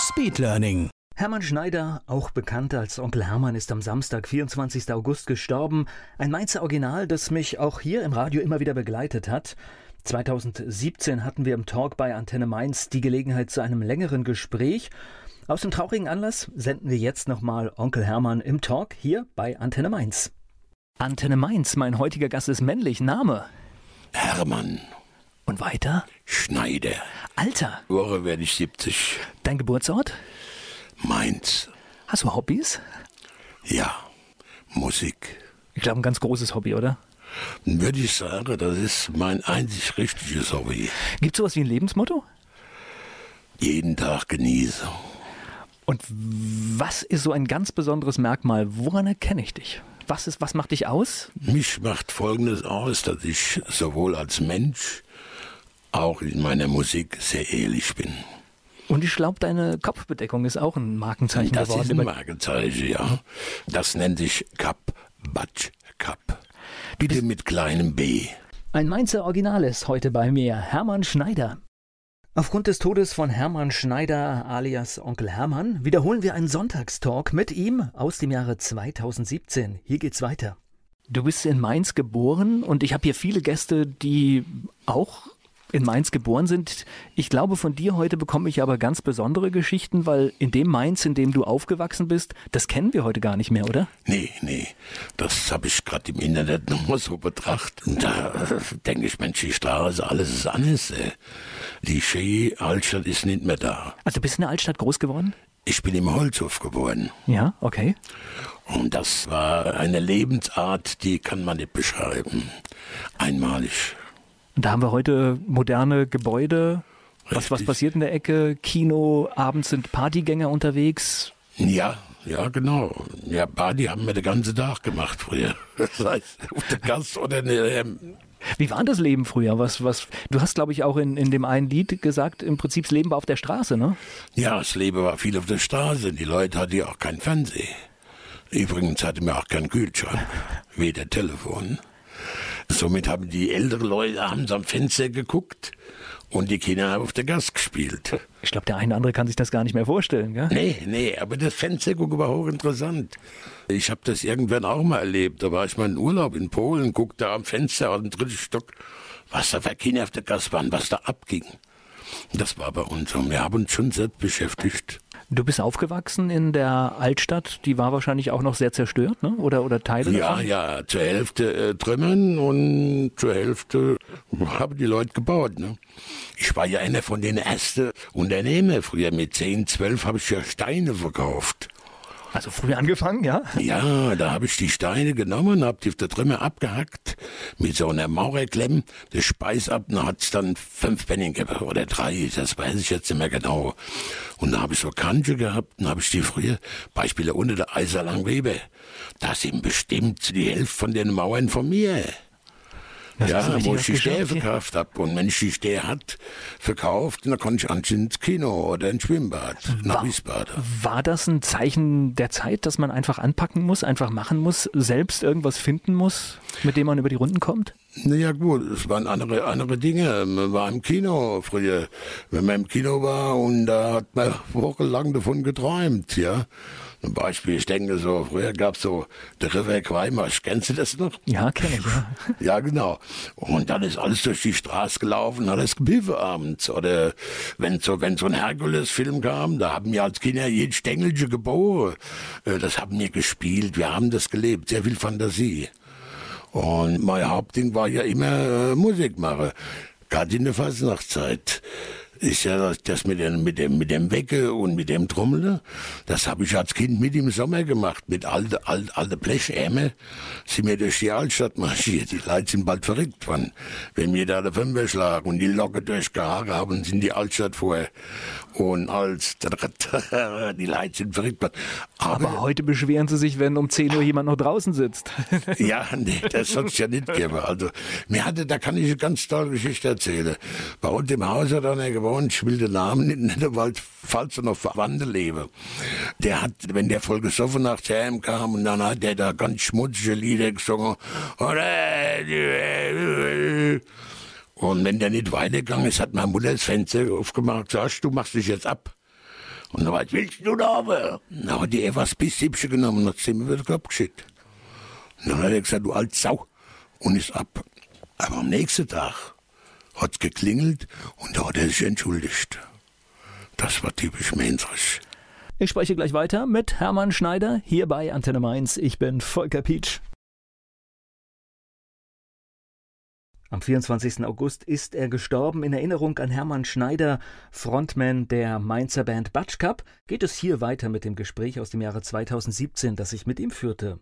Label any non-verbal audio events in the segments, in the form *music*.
Speedlearning. Hermann Schneider, auch bekannt als Onkel Hermann, ist am Samstag, 24. August gestorben. Ein Mainzer Original, das mich auch hier im Radio immer wieder begleitet hat. 2017 hatten wir im Talk bei Antenne Mainz die Gelegenheit zu einem längeren Gespräch. Aus dem traurigen Anlass senden wir jetzt nochmal Onkel Hermann im Talk hier bei Antenne Mainz. Antenne Mainz, mein heutiger Gast ist männlich. Name? Hermann. Und weiter? Schneider. Alter? Woche werde ich 70. Dein Geburtsort? Mainz. Hast du Hobbys? Ja, Musik. Ich glaube, ein ganz großes Hobby, oder? Würde ich sagen, das ist mein einzig richtiges Hobby. Gibt es sowas wie ein Lebensmotto? Jeden Tag genieße. Und was ist so ein ganz besonderes Merkmal? Woran erkenne ich dich? Was, ist, was macht dich aus? Mich macht Folgendes aus, dass ich sowohl als Mensch auch in meiner Musik sehr ehrlich bin. Und ich glaube, deine Kopfbedeckung ist auch ein Markenzeichen das geworden. Das ist ein Markenzeichen, ja. Das nennt sich Kap Batsch Kap. Bitte mit kleinem B. Ein Mainzer Original ist heute bei mir, Hermann Schneider. Aufgrund des Todes von Hermann Schneider alias Onkel Hermann wiederholen wir einen Sonntagstalk mit ihm aus dem Jahre 2017. Hier geht's weiter. Du bist in Mainz geboren und ich habe hier viele Gäste, die auch in Mainz geboren sind. Ich glaube, von dir heute bekomme ich aber ganz besondere Geschichten, weil in dem Mainz, in dem du aufgewachsen bist, das kennen wir heute gar nicht mehr, oder? Nee, nee. Das habe ich gerade im Internet nochmal so betrachtet. Und da denke ich, Mensch, die Straße, alles ist anders. Die Ski Altstadt ist nicht mehr da. Also du bist in der Altstadt groß geworden? Ich bin im Holzhof geboren. Ja, okay. Und das war eine Lebensart, die kann man nicht beschreiben. Einmalig. Und da haben wir heute moderne Gebäude. Was, was passiert in der Ecke? Kino, abends sind Partygänger unterwegs. Ja, ja, genau. Ja, Party haben wir den ganzen Tag gemacht früher. *laughs* Das heißt, auf der Gast oder in der, wie war das Leben früher? Was, was, du hast, glaube ich, auch in, in dem einen Lied gesagt, im Prinzip das Leben war auf der Straße, ne? Ja, das Leben war viel auf der Straße. Die Leute hatten ja auch kein Fernsehen. Übrigens hatte mir auch keinen Kühlschrank, *laughs* weder Telefon. Somit haben die älteren Leute abends am Fenster geguckt und die Kinder haben auf der Gas gespielt. Ich glaube, der eine oder andere kann sich das gar nicht mehr vorstellen, gell? Nee, nee, aber das Fenstergucken war hochinteressant. Ich habe das irgendwann auch mal erlebt. Da war ich mal in Urlaub in Polen, guckte am Fenster aus dem dritten Stock, was da für Kinder auf der Gas waren, was da abging. Das war bei uns so. Wir haben uns schon selbst beschäftigt. Du bist aufgewachsen in der Altstadt, die war wahrscheinlich auch noch sehr zerstört, ne? Oder, oder Teile ja, davon? Ja, zur Hälfte äh, Trümmern und zur Hälfte haben die Leute gebaut, ne? Ich war ja einer von den ersten Unternehmern. Früher mit 10, 12 habe ich ja Steine verkauft. Also früh angefangen, ja? Ja, da habe ich die Steine genommen, habe die auf der Trümmer abgehackt, mit so einer Maurerklemm, der Speis ab, und hat's dann fünf Pfennig oder drei, das weiß ich jetzt nicht mehr genau. Und da habe ich so Kante gehabt, und habe ich die früher, Beispiele unter der Eiserlang Weber, das sind bestimmt die Hälfte von den Mauern von mir. Ja, wo ich die Stäbe verkauft habe. Und wenn ich die Stäbe hat verkauft, dann konnte ich anschließend ins Kino oder ins Schwimmbad nach war, Wiesbaden. War das ein Zeichen der Zeit, dass man einfach anpacken muss, einfach machen muss, selbst irgendwas finden muss, mit dem man über die Runden kommt? Naja gut, es waren andere, andere Dinge. Man war im Kino früher, wenn man im Kino war und da hat man wochenlang davon geträumt, ja. Zum Beispiel, ich denke so, früher gab es so der River Quaimasch, kennst du das noch? Ja, kenne ich, ja. *laughs* Ja, genau. Und dann ist alles durch die Straße gelaufen, alles gebiffen abends. Oder wenn so, wenn so ein Herkules-Film kam, da haben wir als Kinder jeden Stängelche geboren. Äh, das haben wir gespielt, wir haben das gelebt, sehr viel Fantasie. Und mein Hauptding war ja immer äh, Musik machen. Gerade in der Fasnachtszeit. Ist ja das mit dem, mit dem, mit dem Wecke und mit dem Trommeln. Das habe ich als Kind mit im Sommer gemacht. Mit alte, alte, alte Blechämme sind wir durch die Altstadt marschiert. Die Leute sind bald verrückt von. Wenn wir da der Fünfer schlagen und die Locke durchgehagen haben, sind die Altstadt vorher. Und als *laughs* die Leute sind verrückt. Aber, Aber heute beschweren sie sich, wenn um 10 Uhr jemand noch draußen sitzt. *laughs* ja, nee, das soll es ja nicht geben. Also, mir hatte, da kann ich eine ganz tolle Geschichte erzählen. Bei uns im Haus hat einer gewohnt, ich will den Namen nicht nennen, *laughs* falls er noch Verwandte lebe. Der hat, wenn der voll gesoffen nach Heim kam und dann hat der da ganz schmutzige Lieder gesungen. Und wenn der nicht weitergegangen ist, hat meine Mutter das Fenster aufgemacht, sagst du machst dich jetzt ab. Und dann was willst du da? Dann hat die etwas Bisshübsche genommen und hat sie mir wieder den Kopf geschickt. Und dann hat er gesagt, du alt Sau. Und ist ab. Aber am nächsten Tag hat's geklingelt und da hat er sich entschuldigt. Das war typisch Mainzrisch. Ich spreche gleich weiter mit Hermann Schneider hier bei Antenne Mainz. Ich bin Volker Pietsch. Am 24. August ist er gestorben. In Erinnerung an Hermann Schneider, Frontman der Mainzer Band Batsch Cup, geht es hier weiter mit dem Gespräch aus dem Jahre 2017, das ich mit ihm führte.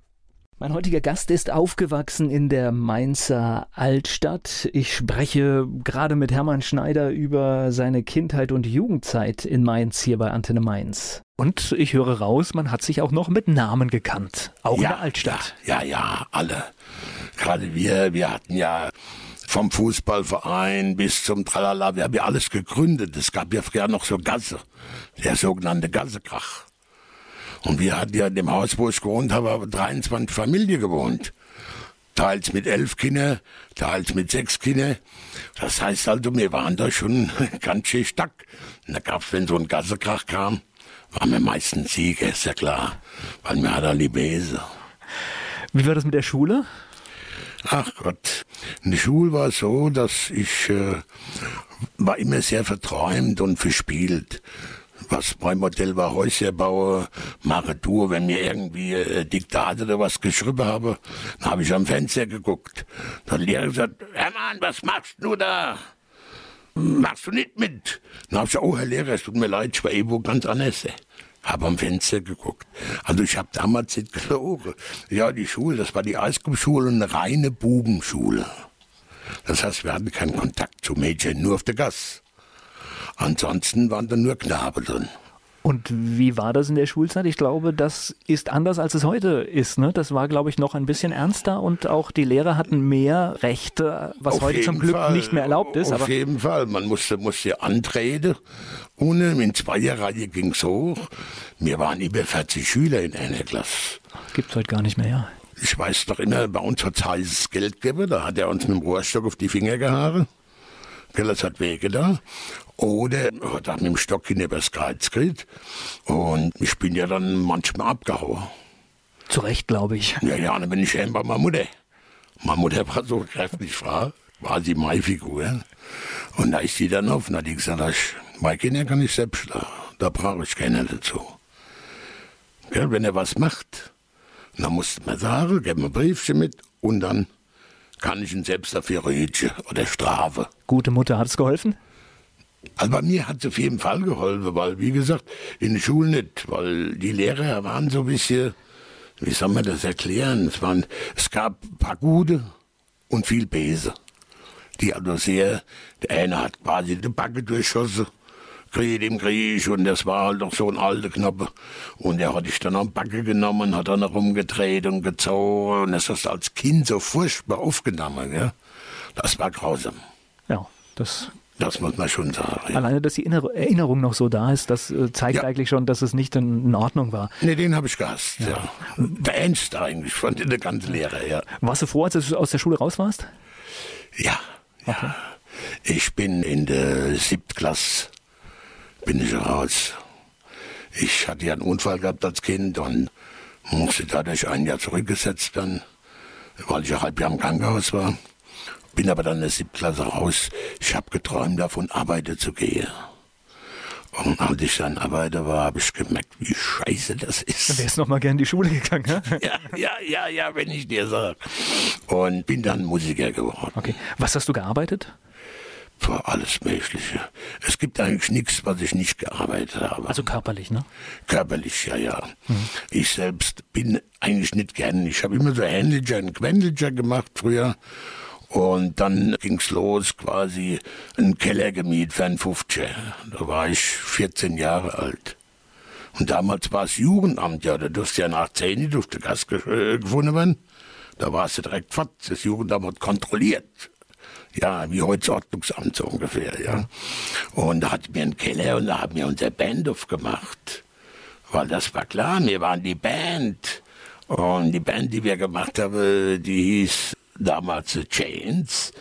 Mein heutiger Gast ist aufgewachsen in der Mainzer Altstadt. Ich spreche gerade mit Hermann Schneider über seine Kindheit und Jugendzeit in Mainz hier bei Antenne Mainz. Und ich höre raus, man hat sich auch noch mit Namen gekannt, auch ja, in der Altstadt. Ja, ja, ja, alle. Gerade wir, wir hatten ja vom Fußballverein bis zum Tralala, wir haben ja alles gegründet. Es gab ja früher noch so Gasse, der sogenannte Gassekrach. Und wir hatten ja in dem Haus, wo ich gewohnt habe, aber 23 Familien gewohnt. Teils mit elf Kindern, teils mit sechs Kindern. Das heißt also, wir waren da schon *laughs* ganz schön stark. Und da gab's, wenn so ein Gassekrach kam, waren wir meistens Sieger, ist ja klar. Weil wir hatten die Bese. Wie war das mit der Schule? Ach Gott, in der Schule war es so, dass ich äh, war immer sehr verträumt und verspielt. Was mein Modell war, Häuser baue, mache Tour, wenn mir irgendwie äh, Diktate oder was geschrieben habe, dann habe ich am Fenster geguckt. Dann hat der Lehrer gesagt, Hermann, was machst du da? Machst du nicht mit? Dann habe ich gesagt, oh Herr Lehrer, es tut mir leid, ich war irgendwo ganz anders habe am Fenster geguckt. Also ich habe damals nicht gelogen. Ja, die Schule, das war die Eisgruppenschule, eine reine Bubenschule. Das heißt, wir hatten keinen Kontakt zu Mädchen, nur auf der Gas. Ansonsten waren da nur Knabe drin. Und wie war das in der Schulzeit? Ich glaube, das ist anders, als es heute ist. Ne? Das war, glaube ich, noch ein bisschen ernster und auch die Lehrer hatten mehr Rechte, was auf heute zum Glück Fall, nicht mehr erlaubt ist. Auf jeden Fall. Man musste, musste antreten. Ohne, in Zweierreihe ging es hoch. Wir waren über 40 Schüler in einer Klasse. Gibt es heute gar nicht mehr, ja. Ich weiß doch immer, bei uns hat es heißes Geld gegeben. Da hat er uns mit dem Rohrstock auf die Finger gehauen. Das hat Wege da. Oder hat auch mit dem Stock hinter das Kreuz gekriegt. Und ich bin ja dann manchmal abgehauen. Zu Recht, glaube ich. Ja, ja, dann bin ich eben bei meiner Mutter. Meine Mutter war so kräftig, Frau, war sie meine Figur. Und da ist sie dann auf und hat die gesagt, meine Kinder kann ich selbst schlagen. Da brauche ich keiner dazu. Gell, wenn er was macht, dann muss man sagen, gib mir ein Briefchen mit und dann kann ich ihn selbst dafür rügen oder strafe. Gute Mutter, hat es geholfen? Also bei mir hat es auf jeden Fall geholfen, weil, wie gesagt, in der Schule nicht, weil die Lehrer waren so ein bisschen, wie soll man das erklären? Es, waren, es gab ein paar gute und viel Bese. Die also sehr, der eine hat quasi die Backe durchschossen, Krieg im Krieg, und das war halt doch so ein alter Knoppe. Und der hat ich dann am Backe genommen, hat dann rumgedreht und gezogen, und das hast du als Kind so furchtbar aufgenommen, ja. Das war grausam. Ja, das das muss man schon sagen. Alleine, dass die Erinnerung noch so da ist, das äh, zeigt ja. eigentlich schon, dass es nicht in, Ordnung war. Nee, den habe ich gehasst, ja. ja. Der Ernst eigentlich von der ganzen Lehre, ja. Warst du froh, als du aus der Schule raus warst? Ja, okay. ja. Ich bin in der siebten Klasse, bin ich raus. Ich hatte ja einen Unfall gehabt als Kind und musste dadurch ein Jahr zurückgesetzt werden, weil ich ein halb Jahr im Krankenhaus war. Bin aber dann in der Siebtklasse raus. Ich habe geträumt davon, arbeiten zu gehen. Und als ich dann arbeiter war, habe ich gemerkt, wie scheiße das ist. Dann wärst du noch mal gern in die Schule gegangen, ne? *laughs* ja, ja, ja, ja, wenn ich dir sage. Und bin dann Musiker geworden. Okay. Was hast du gearbeitet? Für alles Mögliche. Es gibt eigentlich nichts, was ich nicht gearbeitet habe. Also körperlich, ne? Körperlich, ja, ja. Mhm. Ich selbst bin eigentlich nicht gern. Ich habe immer so Händlicher und Quendlicher gemacht früher. Und dann ging's los, quasi einen Keller gemietet für einen 50. Da war ich 14 Jahre alt. Und damals war es Jugendamt, ja, da durfte ja nach 10 durfte Gas äh, gefunden werden. Da war es direkt fort. Das Jugendamt hat kontrolliert. Ja, wie heute Ordnungsamt so ungefähr, ja. Und da hatten wir einen Keller und da haben wir unsere Band aufgemacht. Weil das war klar, wir waren die Band. Und die Band, die wir gemacht haben, die hieß damals The Chains.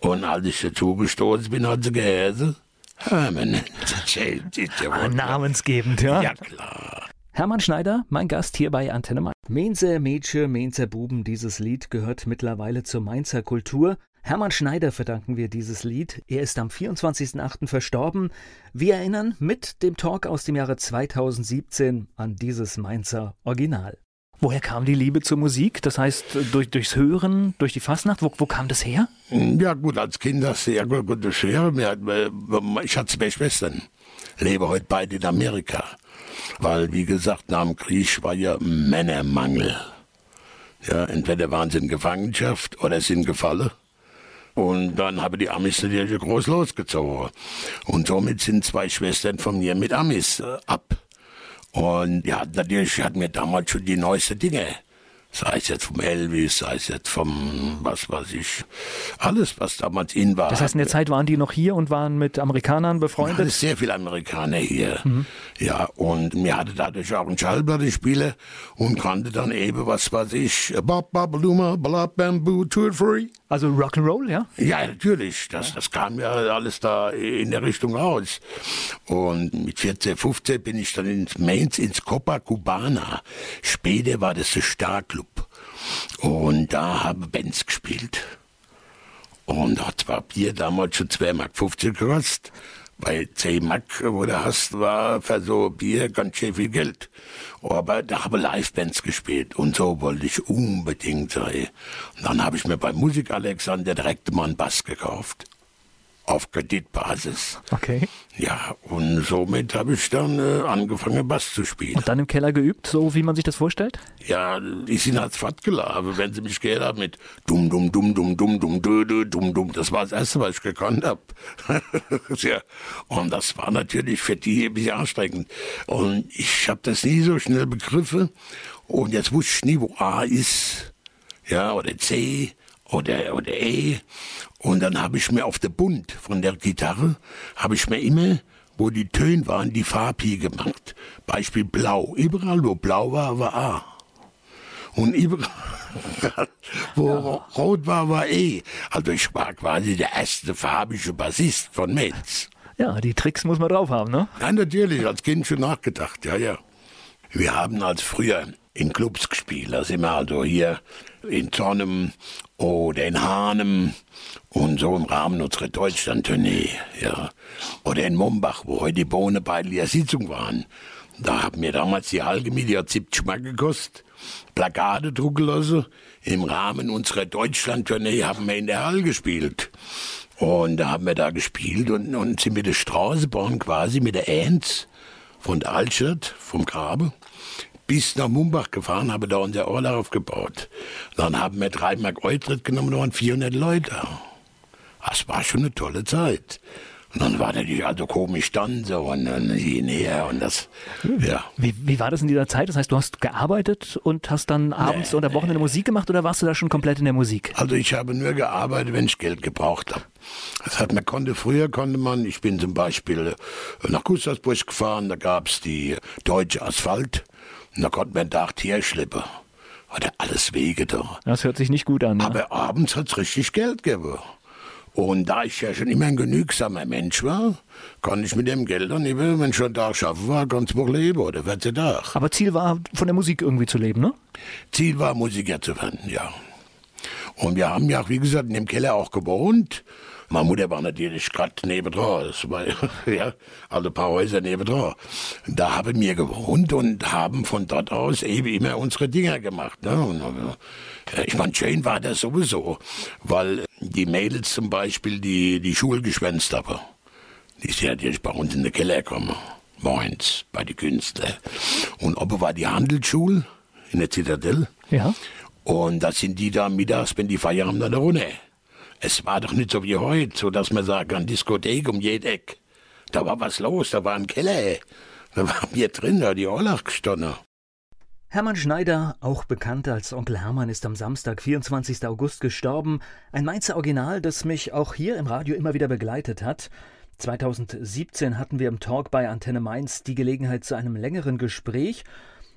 Und als ich dazu gestoßen bin, hat sie gehört, Hermann. The *laughs* Chains ist ja wohl. Namensgebend, ja. Ja, klar. Hermann Schneider, mein Gast hier bei Antenne Mainz. Mainzer Mädchen, Mainzer Buben, dieses Lied gehört mittlerweile zur Mainzer Kultur. Hermann Schneider verdanken wir dieses Lied. Er ist am 24.08. verstorben. Wir erinnern mit dem Talk aus dem Jahre 2017 an dieses Mainzer Original. Woher kam die Liebe zur Musik? Das heißt, durch, durchs Hören, durch die Fastnacht? Wo, wo kam das her? Ja, gut, als Kind das sehr gut, gut durchs Hören. Ich hatte zwei Schwestern, lebe heute beide in Amerika. Weil, wie gesagt, nach dem Krieg war ja Männermangel. Ja, entweder waren sie in Gefangenschaft oder sind gefallen. Und dann haben die Amis natürlich groß losgezogen. Und somit sind zwei Schwestern von mir mit Amis äh, ab. Und ja, natürlich hatten wir damals schon die neuesten Dinge. Sei es jetzt vom Elvis, sei es jetzt vom, was weiß ich, alles, was damals in war. Das heißt, in der Zeit waren die noch hier und waren mit Amerikanern befreundet? Es sehr viele Amerikaner hier. Mhm. Ja, und mir hatte dadurch auch einen Schallplatte spiele und kannte dann eben, was weiß ich, Bob Babaluma, Blab Bamboo, Tour Free. Also Rock'n'Roll, ja? Ja, natürlich. Das, das kam ja alles da in der Richtung raus. Und mit 14, 15 bin ich dann ins Mainz, ins Copacabana. Später war das der Starclub. Und da haben Bands gespielt. Und da war Bier damals schon 2,50 Mark gekostet. Bei 10 Mark, wo du hast, war für so Bier ganz schön viel Geld. Aber da habe Livebands gespielt und so wollte ich unbedingt sein. Und dann habe ich mir bei Musik Alexander direkt mal einen Bass gekauft auf Kreditbasis. Okay. Ja, und somit habe ich dann äh, angefangen, Bass zu spielen. Und dann im Keller geübt, so wie man sich das vorstellt? Ja, ich sind als fortgelaufen, wenn sie mich gehört haben mit dumm, dumm, dumm, dumm, dumm, dumm, dö, dö, dumm, dumm. Das war das Erste, was ich gekonnt habe. *laughs* ja. Und das war natürlich für die ein bisschen anstrengend. Und ich habe das nie so schnell begriffen. Und jetzt wusste ich nie, wo A ist. Ja, oder C oder, oder E. Und dann habe ich mir auf der Bund von der Gitarre, habe ich mir immer, wo die Töne waren, die Farbe gemacht. Beispiel Blau. Überall, wo Blau war, war A. Und überall, *laughs* wo ja. Rot war, war E. Also ich war quasi der erste farbige Bassist von Metz. Ja, die Tricks muss man drauf haben, ne? Ja, natürlich, als Kind schon nachgedacht, ja, ja. Wir haben als früher in Clubs gespielt. Da sind wir also hier in Zornem oder in Hanem und so im Rahmen unserer Deutschland-Tournee, ja. Oder in Mombach, wo heute die Bohnen bei der Sitzung waren. Da haben wir damals die die hat 70 Mark gekostet, Plakate drucken lassen. Im Rahmen unserer Deutschland-Tournee haben wir in der Halle gespielt. Und da haben wir da gespielt und, und sind mit der Straßenbahn quasi mit der Ernst von der Altstadt, vom Grabe, bis nach Mumbach gefahren, habe da unser Orla aufgebaut. Dann haben wir drei Mark Eutritt genommen, da waren 400 Leute. Das war schon eine tolle Zeit. Und dann war natürlich also komisch dann so und dann her und das, ja. Wie, wie war das in dieser Zeit? Das heißt, du hast gearbeitet und hast dann abends nee, oder Wochenende nee. Musik gemacht oder warst du da schon komplett in der Musik? Also ich habe nur gearbeitet, wenn ich Geld gebraucht habe. Das hat man konnte, früher konnte man, ich bin zum Beispiel nach Gustavsburg gefahren, da gab es die Deutsche Asphalt. Da konnte man einen Tag herschleppen. Hatte alles Wege da. Das hört sich nicht gut an. Aber ja. abends hat's richtig Geld gegeben. Und da ich ja schon immer ein genügsamer Mensch war, kann ich mit dem Geld dann eben, wenn ich schon da schaffen war, ganz wohl leben oder 14 Tage. Aber Ziel war, von der Musik irgendwie zu leben, ne? Ziel war, Musiker zu werden, ja. Und wir haben ja, wie gesagt, in dem Keller auch gewohnt. Meine Mutter war natürlich gerade nebendran, das war, *laughs* ja, also ein paar Häuser nebendran. Da haben wir gewohnt und haben von dort aus eben immer unsere Dinger gemacht. Ne? Und, äh, ich meine, schön war das sowieso, weil die Mädels zum Beispiel, die die Schule geschwänzt haben, die sind natürlich bei uns in den Keller gekommen. Moins, bei den Künstlern. Und oben war die Handelsschule in der Zitadelle. Ja. Und da sind die da mittags, wenn die Feierabend da runter. Es war doch nicht so wie heute, so dass man sagen kann, Diskothek um jede Eck. Da war was los, da war ein Keller. Da waren wir drin, da die Ollach gestanden. Hermann Schneider, auch bekannt als Onkel Hermann, ist am Samstag, 24. August gestorben. Ein Mainzer Original, das mich auch hier im Radio immer wieder begleitet hat. 2017 hatten wir im Talk bei Antenne Mainz die Gelegenheit zu einem längeren Gespräch.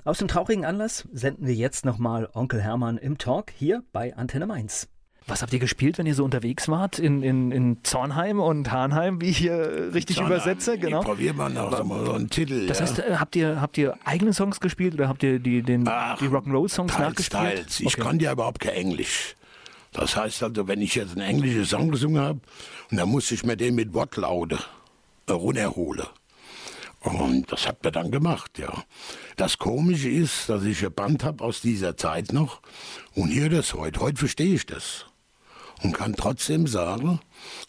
Aus dem traurigen Anlass senden wir jetzt nochmal Onkel Hermann im Talk hier bei Antenne Mainz. Was habt ihr gespielt, wenn ihr so unterwegs wart in, in, in Zornheim und Hahnheim, wie ich hier richtig Zornheim, übersetze? Genau. Probieren wir noch so, mal so einen Titel. Das ja. heißt, äh, habt ihr, habt ihr eigene Songs gespielt oder habt ihr die, den, Ach, die Rock'n'Roll-Songs nachgespielt? Teils. Ich Okay. konnte ja überhaupt kein Englisch. Das heißt also, wenn ich jetzt einen englischen Song gesungen habe, und dann musste ich mir den mit Wortlaute runterholen. Und das hat mir dann gemacht, ja. Das Komische ist, dass ich ein Band habe aus dieser Zeit noch und hier das heute. Heute verstehe ich das. Und kann trotzdem sagen,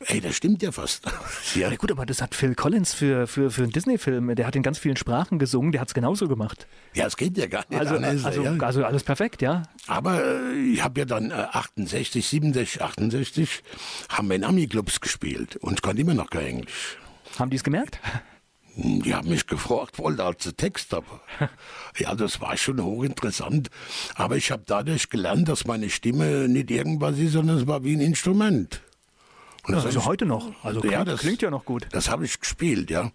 ey, das stimmt ja fast. *laughs* ja, Ja gut, aber das hat Phil Collins für, für, für einen Disney-Film, der hat in ganz vielen Sprachen gesungen, der hat es genauso gemacht. ja, es geht ja gar nicht Also, anders. also, ja. also alles perfekt, ja. Aber äh, ich habe ja dann äh, 68, 67, 68 haben wir in Ami-Clubs gespielt und konnte immer noch kein Englisch. Haben die es gemerkt? Hm, Die haben mich gefragt, wollte als Text habe. *laughs* Ja, das war schon hochinteressant. Aber ich habe dadurch gelernt, dass meine Stimme nicht irgendwas ist, sondern es war wie ein Instrument. Und das Also ich- heute noch. Also klingt, Ja, das- klingt ja noch gut. Das habe ich gespielt, ja.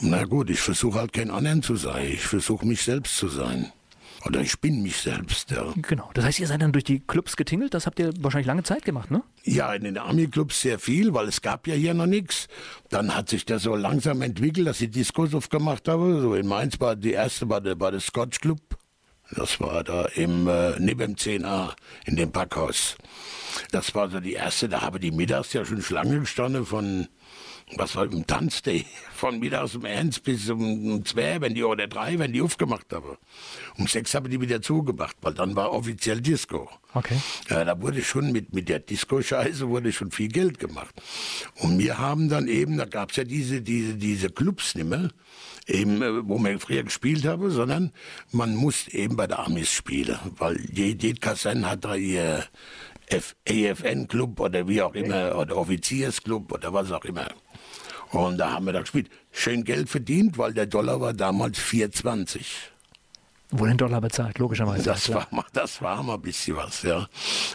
Na gut, ich versuche halt kein anderen zu sein. Ich versuche mich selbst zu sein. Oder ich bin mich selbst, ja. Genau. Das heißt, ihr seid dann durch die Clubs getingelt, das habt ihr wahrscheinlich lange Zeit gemacht, ne? Ja, in den Army-Clubs sehr viel, weil es gab ja hier noch nichts. Dann hat sich das so langsam entwickelt, dass ich Discos aufgemacht habe. So in Mainz war die erste war der, war der Scotch Club. Das war da im äh, neben dem 10a in dem Packhaus. Das war so die erste, da habe die mittags ja schon Schlange gestanden von was war im Tanzday, von mittags um eins bis um, zwei, wenn die oder drei, wenn die aufgemacht haben. Um sechs habe die wieder zugemacht, weil dann war offiziell Disco. Okay. Ja, da wurde schon mit, mit der Disco-Scheiße wurde schon viel Geld gemacht. Und wir haben dann eben, da gab's ja diese, diese, diese Clubs nicht mehr, eben, äh, wo wir früher gespielt haben, sondern man muss eben bei der Amis spielen, weil jede, Kaserne hat da ihr AFN-Club oder wie auch immer, oder Offiziersclub oder was auch immer. Und da haben wir da gespielt. Schön Geld verdient, weil der Dollar war damals 4,20. Wurde in Dollar bezahlt, logischerweise. Das war, mal, das war mal ein bisschen was, ja.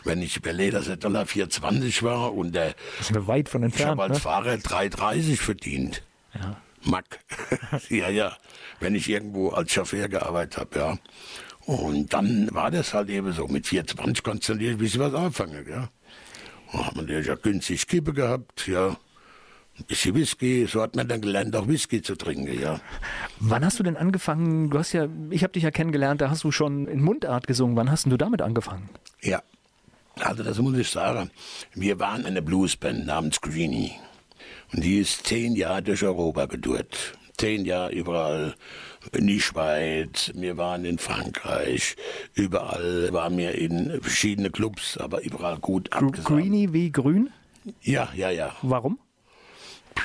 Wenn ich überlege, dass der Dollar 4,20 war und der, Da sind wir weit von ich entfernt. habe als Ne? Fahrer 3,30 verdient. Ja. Mack. *laughs* ja, ja. Wenn ich irgendwo als Chauffeur gearbeitet habe, ja. Und dann war das halt eben so. Mit 4,20 konntest du natürlich ein bisschen was anfangen, ja. Da hat man natürlich auch günstig Kippe gehabt, ja. Ein bisschen Whisky, so hat man dann gelernt, auch Whisky zu trinken, ja. Wann hast du denn angefangen? Du hast ja, ich habe dich ja kennengelernt, da hast du schon in Mundart gesungen. Wann hast denn du damit angefangen? Ja, also das muss ich sagen. Wir waren eine Bluesband namens Greenie. Und die ist zehn Jahre durch Europa gedurrt. Zehn Jahre überall in die Schweiz, wir waren in Frankreich, überall waren wir in verschiedene Clubs, aber überall gut abgesagt. Greenie wie grün? Ja, ja, ja. Warum?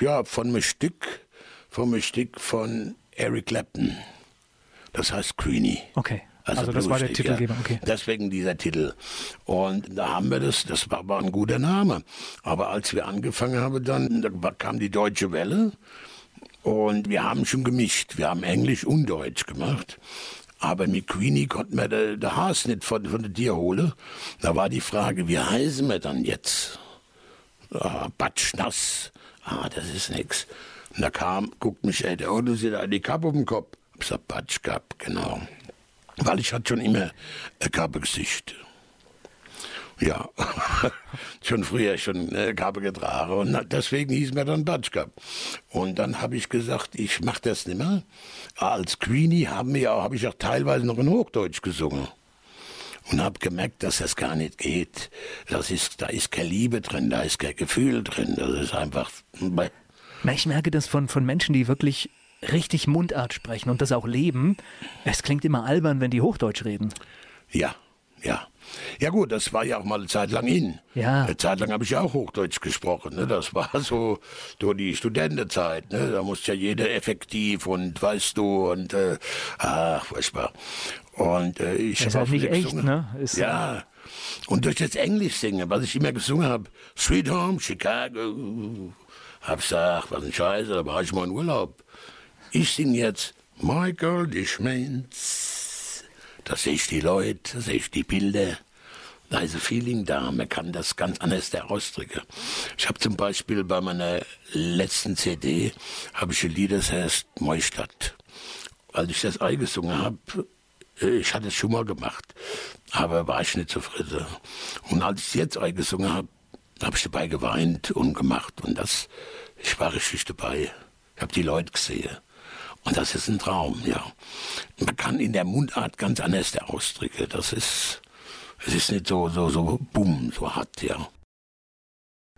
Ja, von einem Stück, von einem Stück von Eric Clapton. Das heißt Greenie. Okay. Also, das war der Titelgeber, ja. okay. Deswegen dieser Titel. Und da haben wir das, das war, war ein guter Name. Aber als wir angefangen haben, dann da kam die Deutsche Welle und wir haben schon gemischt. Wir haben Englisch und Deutsch gemacht. Aber mit Queenie konnten wir den de Haas nicht von, von der Tier holen. Da war die Frage, wie heißen wir dann jetzt? Ah, Batsch nass. Ah, das ist nix. Und da kam, guckt mich, ey, der Otto sieht eine Kappe auf dem Kopf. Ich sag, Batsch gehabt, genau. Weil ich hatte schon immer ein Kappegesicht. Ja, *laughs* schon früher schon äh, Kappe getragen und deswegen hieß mir dann Batschkap. Und dann habe ich gesagt, ich mache das nicht mehr. Als Queenie haben wir ich auch teilweise noch in Hochdeutsch gesungen und habe gemerkt, dass das gar nicht geht. Das ist, da ist keine Liebe drin, da ist kein Gefühl drin. Das ist einfach. Ich merke das von, von Menschen, die wirklich richtig Mundart sprechen und das auch leben. Es klingt immer albern, wenn die Hochdeutsch reden. Ja, Ja. Ja gut, das war ja auch mal eine Zeit lang in. Ja. Eine Zeit lang habe ich ja auch Hochdeutsch gesprochen. Ne? Das war *laughs* so durch die Studentenzeit. Ne? Da musste ja jeder effektiv und weißt du und äh, ach, furchtbar. Und äh, ich habe halt nicht echt, ne? Ist, Ja. Und durch das Englisch singen, was ich immer gesungen habe, Sweet Home, Chicago, hab gesagt, was ein Scheiße, da war ich mal in Urlaub. Ich sing jetzt My Girl Means. Da sehe ich die Leute, da sehe ich die Bilder. Da ist ein Feeling da, man kann das ganz anders ausdrücken. Ich habe zum Beispiel bei meiner letzten CD, habe ich ein Lied, das heißt Neustadt. Als ich das eingesungen habe, ich hatte es schon mal gemacht, aber war ich nicht zufrieden. Und als ich es jetzt eingesungen habe, habe ich dabei geweint und gemacht. Und das, ich war richtig dabei. Ich habe die Leute gesehen. Und das ist ein Traum, ja. Man kann in der Mundart ganz anders ausdrücken. Das ist, es ist nicht so, so, so bumm, so hart, ja.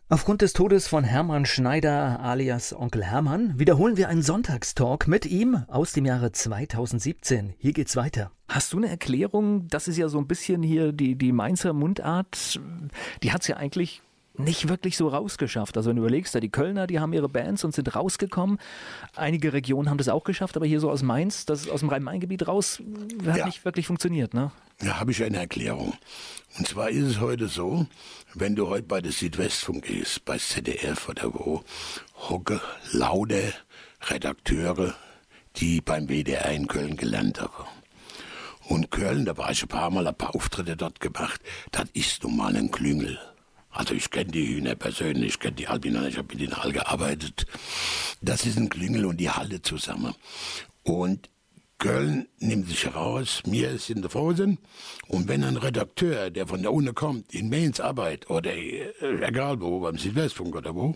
Aufgrund des Todes von Hermann Schneider alias Onkel Hermann wiederholen wir einen Sonntagstalk mit ihm aus dem Jahre 2017. Hier geht's weiter. Hast du eine Erklärung? Das ist ja so ein bisschen hier die, die Mainzer Mundart. Die hat's ja eigentlich nicht wirklich so rausgeschafft. Also wenn du überlegst, da die Kölner, die haben ihre Bands und sind rausgekommen. Einige Regionen haben das auch geschafft, aber hier so aus Mainz, das aus dem Rhein-Main-Gebiet raus, hat Ja. nicht wirklich funktioniert, ne? Da habe ich eine Erklärung. Und zwar ist es heute so, wenn du heute bei der Südwestfunk gehst, bei ZDF oder wo, hocke laute Redakteure, die beim WDR in Köln gelernt haben. Und Köln, da war ich ein paar Mal, ein paar Auftritte dort gemacht, das ist nun mal ein Klüngel. Also ich kenne die Hühner persönlich, ich kenne die Albiner, ich habe mit ihnen all gearbeitet. Das ist ein Klüngel und die Halle zusammen. Und Köln nimmt sich heraus, mir ist in der Frozen. Und wenn ein Redakteur, der von der Uni kommt, in Mainz arbeitet oder äh, egal wo, beim Südwestfunk oder wo,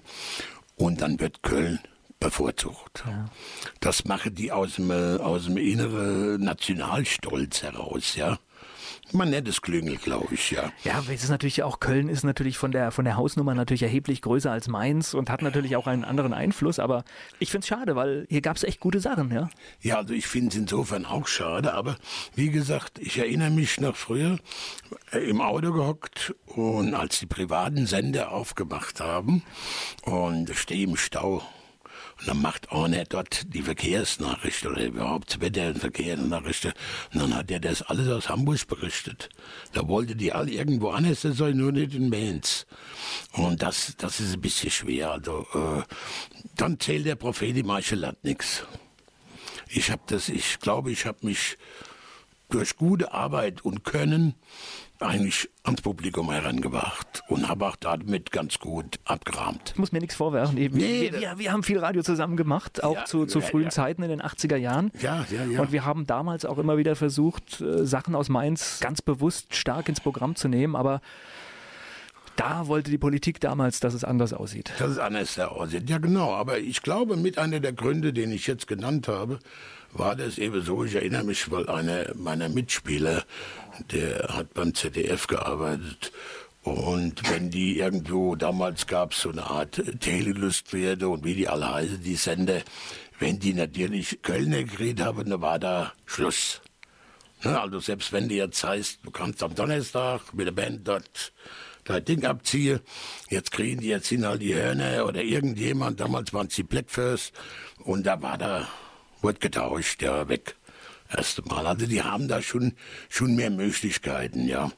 und dann wird Köln bevorzugt. Das machen die aus dem, äh, aus dem inneren Nationalstolz heraus, ja. Man nennt es Klüngel, glaube ich, ja. Ja, es ist natürlich auch, Köln ist natürlich von der, von der Hausnummer natürlich erheblich größer als Mainz und hat natürlich auch einen anderen Einfluss, aber ich finde es schade, weil hier gab es echt gute Sachen, ja. Ja, also ich finde es insofern auch schade, aber wie gesagt, ich erinnere mich noch früher äh, im Auto gehockt und als die privaten Sender aufgemacht haben und stehe im Stau dann macht einer dort die Verkehrsnachricht oder überhaupt Wetter- und Verkehrsnachrichten. Und dann hat er das alles aus Hamburg berichtet. Da wollte die alle irgendwo anders sein, nur nicht in Mainz. Und das, das ist ein bisschen schwer. Also, äh, dann zählt der Prophet im Land nichts. Ich habe das, ich glaube, ich habe mich durch gute Arbeit und Können eigentlich ans Publikum herangebracht und habe auch damit ganz gut abgerahmt. Ich muss mir nichts vorwerfen. Eben. Nee, wir, wir, wir haben viel Radio zusammen gemacht, auch Ja, zu, zu ja, frühen ja. Zeiten in den 80er Jahren. Ja, ja, ja. Und wir haben damals auch immer wieder versucht, äh, Sachen aus Mainz ganz bewusst stark ins Programm zu nehmen, aber da wollte die Politik damals, dass es anders aussieht. Das ist anders der aussieht. Ja, genau. Aber ich glaube, mit einer der Gründe, den ich jetzt genannt habe, war das eben so. Ich erinnere mich, weil einer meiner Mitspieler, der hat beim ZDF gearbeitet. Und wenn die irgendwo, damals gab es so eine Art Telelustpferde und wie die alle heißen, die Sender, wenn die natürlich Kölner geredet haben, dann war da Schluss. Ne, also selbst wenn du jetzt heißt, du kannst am Donnerstag mit der Band dort dein Ding abziehen, jetzt kriegen die jetzt hin halt die Hörner oder irgendjemand, damals waren es die Blackfurs und da war da, wurde getauscht, ja, weg. Erste Mal. Also die haben da schon, schon mehr Möglichkeiten, ja.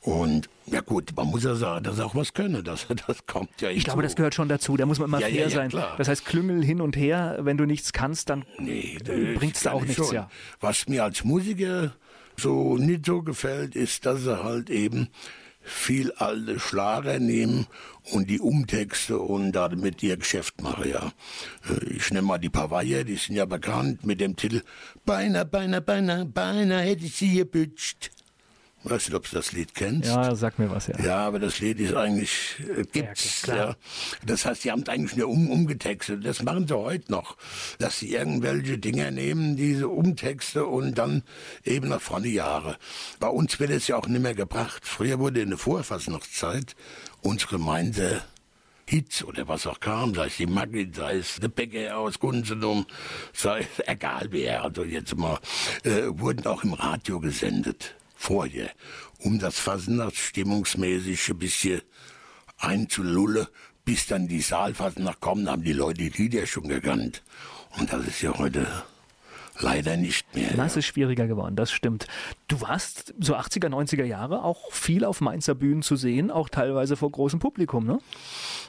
Und ja gut, man muss ja sagen, dass sie auch was können. Das, *laughs* das kommt ja Ich glaube, das gehört schon dazu. Da muss man immer Ja, ja, fair ja, sein. klar. Das heißt, Klüngel hin und her, wenn du nichts kannst, dann Nee, bringt's das auch kann ich nichts, schon. ja. Was mir als Musiker so nicht so gefällt, ist, dass sie halt eben viel alte Schlager nehmen und die Umtexte und damit ihr Geschäft machen, ja. Äh, Ich nehme mal die Pavaya, die sind ja bekannt mit dem Titel Beinahe, beinahe, beinahe, beinahe hätte ich sie gebütscht. Weißt du, ob du das Lied kennst? Ja, sag mir was, ja. Ja, aber das Lied ist eigentlich, äh, gibt's, klar. ja. Das heißt, die haben es eigentlich nur um, umgetextet. Das machen sie heute noch. Dass sie irgendwelche Dinger nehmen, diese Umtexte und dann eben nach vorne Jahre. Bei uns wird es ja auch nicht mehr gebracht. Früher wurde in der Vorfassungszeit unsere Gemeinde Hits oder was auch kam, sei es die Maggi, sei es der Bäcker aus Gunzenum, sei es *laughs* egal wer, also jetzt mal, äh, wurden auch im Radio gesendet. Vorher. um das Fasnacht ein bisschen einzulullen, bis dann die Saalfasnacht kommen, haben die Leute die Lieder schon gekannt. Und das ist ja heute leider nicht mehr. Das ist schwieriger geworden, das stimmt. Du warst so 80er, 90er Jahre auch viel auf Mainzer Bühnen zu sehen, auch teilweise vor großem Publikum, ne?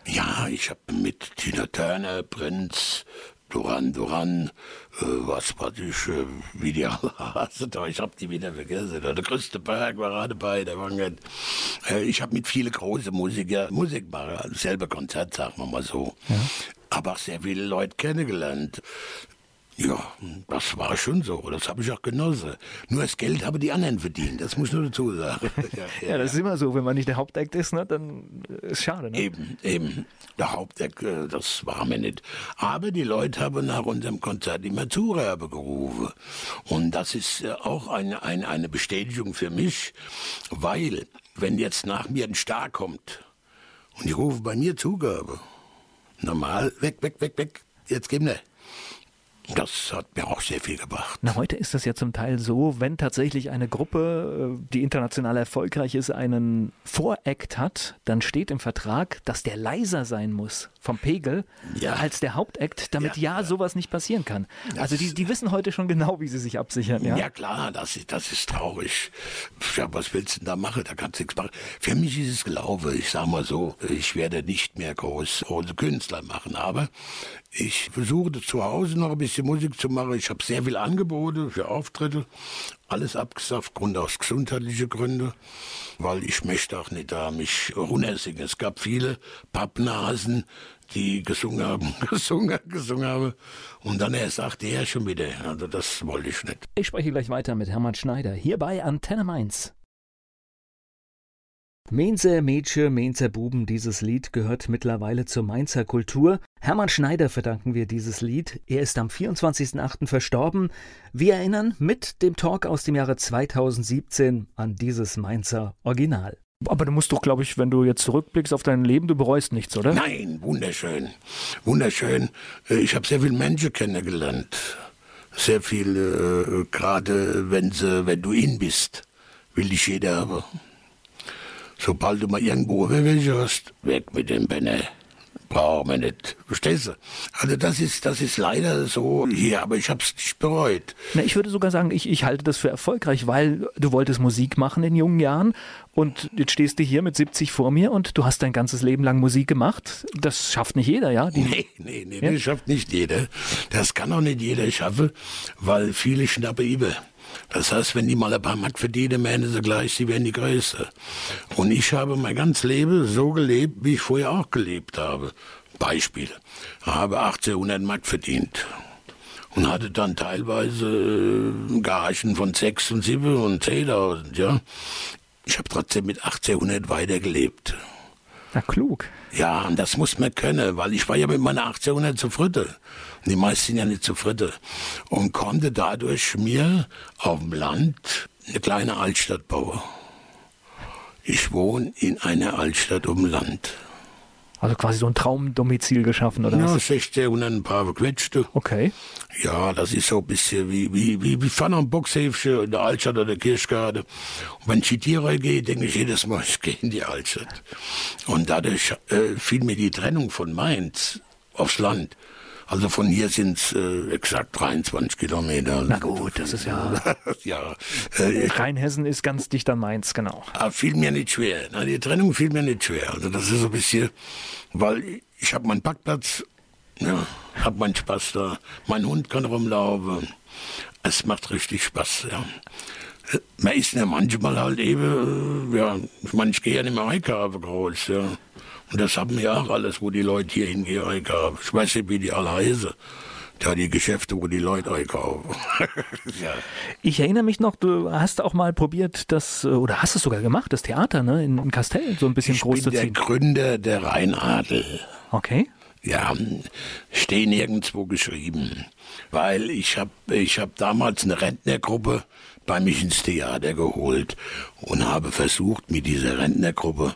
Ja, ich habe mit Tina Turner, Prinz, Duran Duran, äh, was war ich, äh, wie die alle *laughs* heißen, ich hab die wieder vergessen. Der größte Berg war gerade bei, der war äh, Ich habe mit vielen großen Musiker Musik gemacht, selber Konzert, sagen wir mal so. Ja. Aber auch sehr viele Leute kennengelernt. Ja, das war schon so. Das habe ich auch genossen. Nur das Geld haben die anderen verdient. Das muss ich nur dazu sagen. *laughs* ja, ja, ja, das ist immer so. Wenn man nicht der Hauptakt ist, ne, dann ist schade. Ne? Eben, eben. Der Hauptakt, äh, das war mir nicht. Aber die Leute haben nach unserem Konzert immer Zuhörer gerufen. Und das ist äh, auch eine, eine, eine Bestätigung für mich, weil, wenn jetzt nach mir ein Star kommt und die rufen bei mir Zugabe, normal, weg, weg, weg, weg, jetzt geben wir. Das hat mir auch sehr viel gebracht. Na, heute ist das ja zum Teil so, wenn tatsächlich eine Gruppe, äh, die international erfolgreich ist, einen Voract hat, dann steht im Vertrag, dass der leiser sein muss vom Pegel ja. als der Hauptakt, damit ja, ja, sowas nicht passieren kann. Also die, die wissen heute schon genau, wie sie sich absichern. Ja, ja klar, das ist, das ist traurig. Ja, was willst du denn da machen? Da kannst du nichts machen. Für mich ist es Glaube. Ich sag mal so, ich werde nicht mehr groß große Künstler machen, aber ich versuche zu Hause noch ein bisschen Musik zu machen. Ich habe sehr viele Angebote für Auftritte. Alles abgesagt, aufgrund aus gesundheitlichen Gründen. Weil ich möchte auch nicht da mich runtersingen. Es gab viele Pappnasen, die gesungen haben, *laughs* gesungen, gesungen haben. Und dann er sagte er schon wieder. Also das wollte ich nicht. Ich spreche gleich weiter mit Hermann Schneider hier bei Antenne Mainz. Mainzer Mädchen, Mainzer Buben, dieses Lied gehört mittlerweile zur Mainzer Kultur. Hermann Schneider verdanken wir dieses Lied. Er ist am 24.08. verstorben. Wir erinnern mit dem Talk aus dem Jahre 2017 an dieses Mainzer Original. Aber du musst doch, glaube ich, wenn du jetzt zurückblickst auf dein Leben, du bereust nichts, oder? Nein, wunderschön. Wunderschön. Äh, ich habe sehr viele Menschen kennengelernt. Sehr viele, äh, gerade wenn, sie, wenn du ihn bist, will dich jeder haben. Sobald du mal irgendwo welche hast, weg mit dem Benne. Brauchen wir nicht. Verstehst du? Also das ist, das ist leider so hier, aber ich habe es nicht bereut. Na, ich würde sogar sagen, ich, ich halte das für erfolgreich, weil du wolltest Musik machen in jungen Jahren und jetzt stehst du hier mit 70 vor mir und du hast dein ganzes Leben lang Musik gemacht. Das schafft nicht jeder, ja? Die, nee, nee, nee, ja? das schafft nicht jeder. Das kann auch nicht jeder schaffen, weil viele schnappen über. Das heißt, wenn die mal ein paar Mark verdienen, meinen sie gleich, sie wären die Größte. Und ich habe mein ganzes Leben so gelebt, wie ich vorher auch gelebt habe. Beispiel. Ich habe 1800 Mark verdient. Und hatte dann teilweise äh, Gagen von 6 und 7 und 10.000, ja. Ich habe trotzdem mit 1800 weitergelebt. Na, klug. Ja, und das muss man können, weil ich war ja mit meiner 1800 zufrieden. Die meisten sind ja nicht zufrieden. Und konnte dadurch mir auf dem Land eine kleine Altstadt bauen. Ich wohne in einer Altstadt um Land. Also quasi so ein Traumdomizil geschaffen, oder ja, was? 1600 ein paar gequetschte. Okay. Ja, das ist so ein bisschen wie, wie, wie, wie Pfanne am Boxhäfchen in der Altstadt oder der Kirchgarde. Und wenn ich in die gehe, denke ich jedes Mal, *laughs* ich gehe in die Altstadt. Und dadurch äh, fiel mir die Trennung von Mainz aufs Land. Also von hier sind es äh, exakt 23 Kilometer. Na gut, das ist ja. *laughs* ja. Äh, Rheinhessen ist ganz dicht an Mainz, genau. Ah, fiel mir nicht schwer. Na, die Trennung fiel mir nicht schwer. Also das ist so ein bisschen, weil ich habe meinen Parkplatz, ja, habe meinen Spaß da. Mein Hund kann rumlaufen. Es macht richtig Spaß, ja. Man ist ja manchmal halt eben, äh, ja, ich meine, ich gehe ja nicht mehr einkaufen groß, ja. Und das haben wir auch alles, wo die Leute hier hingehen einkaufen. Ich weiß nicht, wie die alle heißen. Da die Geschäfte, wo die Leute einkaufen. *laughs* ja. Ich erinnere mich noch, du hast auch mal probiert, das, oder hast es sogar gemacht, das Theater ne, in, in Kastell so ein bisschen ich groß zu ziehen. Ich bin der Gründer der Rheinadel. Okay. Ja, steht nirgendwo geschrieben. Weil ich habe ich hab damals eine Rentnergruppe bei mich ins Theater geholt und habe versucht, mit dieser Rentnergruppe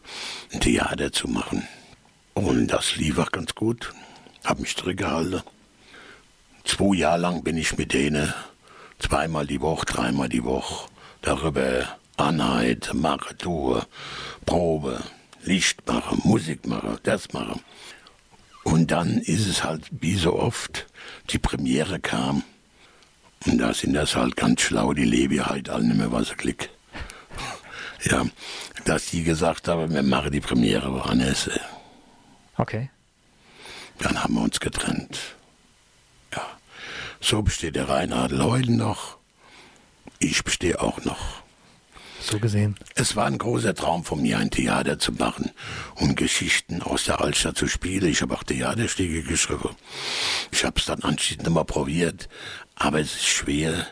ein Theater zu machen. Und das lief auch ganz gut. Hab mich zurückgehalten. Zwei Jahre lang bin ich mit denen zweimal die Woche, dreimal die Woche darüber Anheit, mache, tue, Probe, Licht mache, Musik mache, das mache. Und dann ist es halt, wie so oft, die Premiere kam. Und da sind das halt ganz schlau, die lebe halt alle nicht mehr, was klick. Ja, dass die gesagt haben, wir machen die Premiere woanders. Okay. Dann haben wir uns getrennt. Ja, so besteht der Reinhard Leuden noch. Ich bestehe auch noch. So gesehen. Es war ein großer Traum von mir, ein Theater zu machen und Geschichten aus der Altstadt zu spielen. Ich habe auch Theaterstücke geschrieben. Ich habe es dann anschließend immer probiert, aber es ist schwer,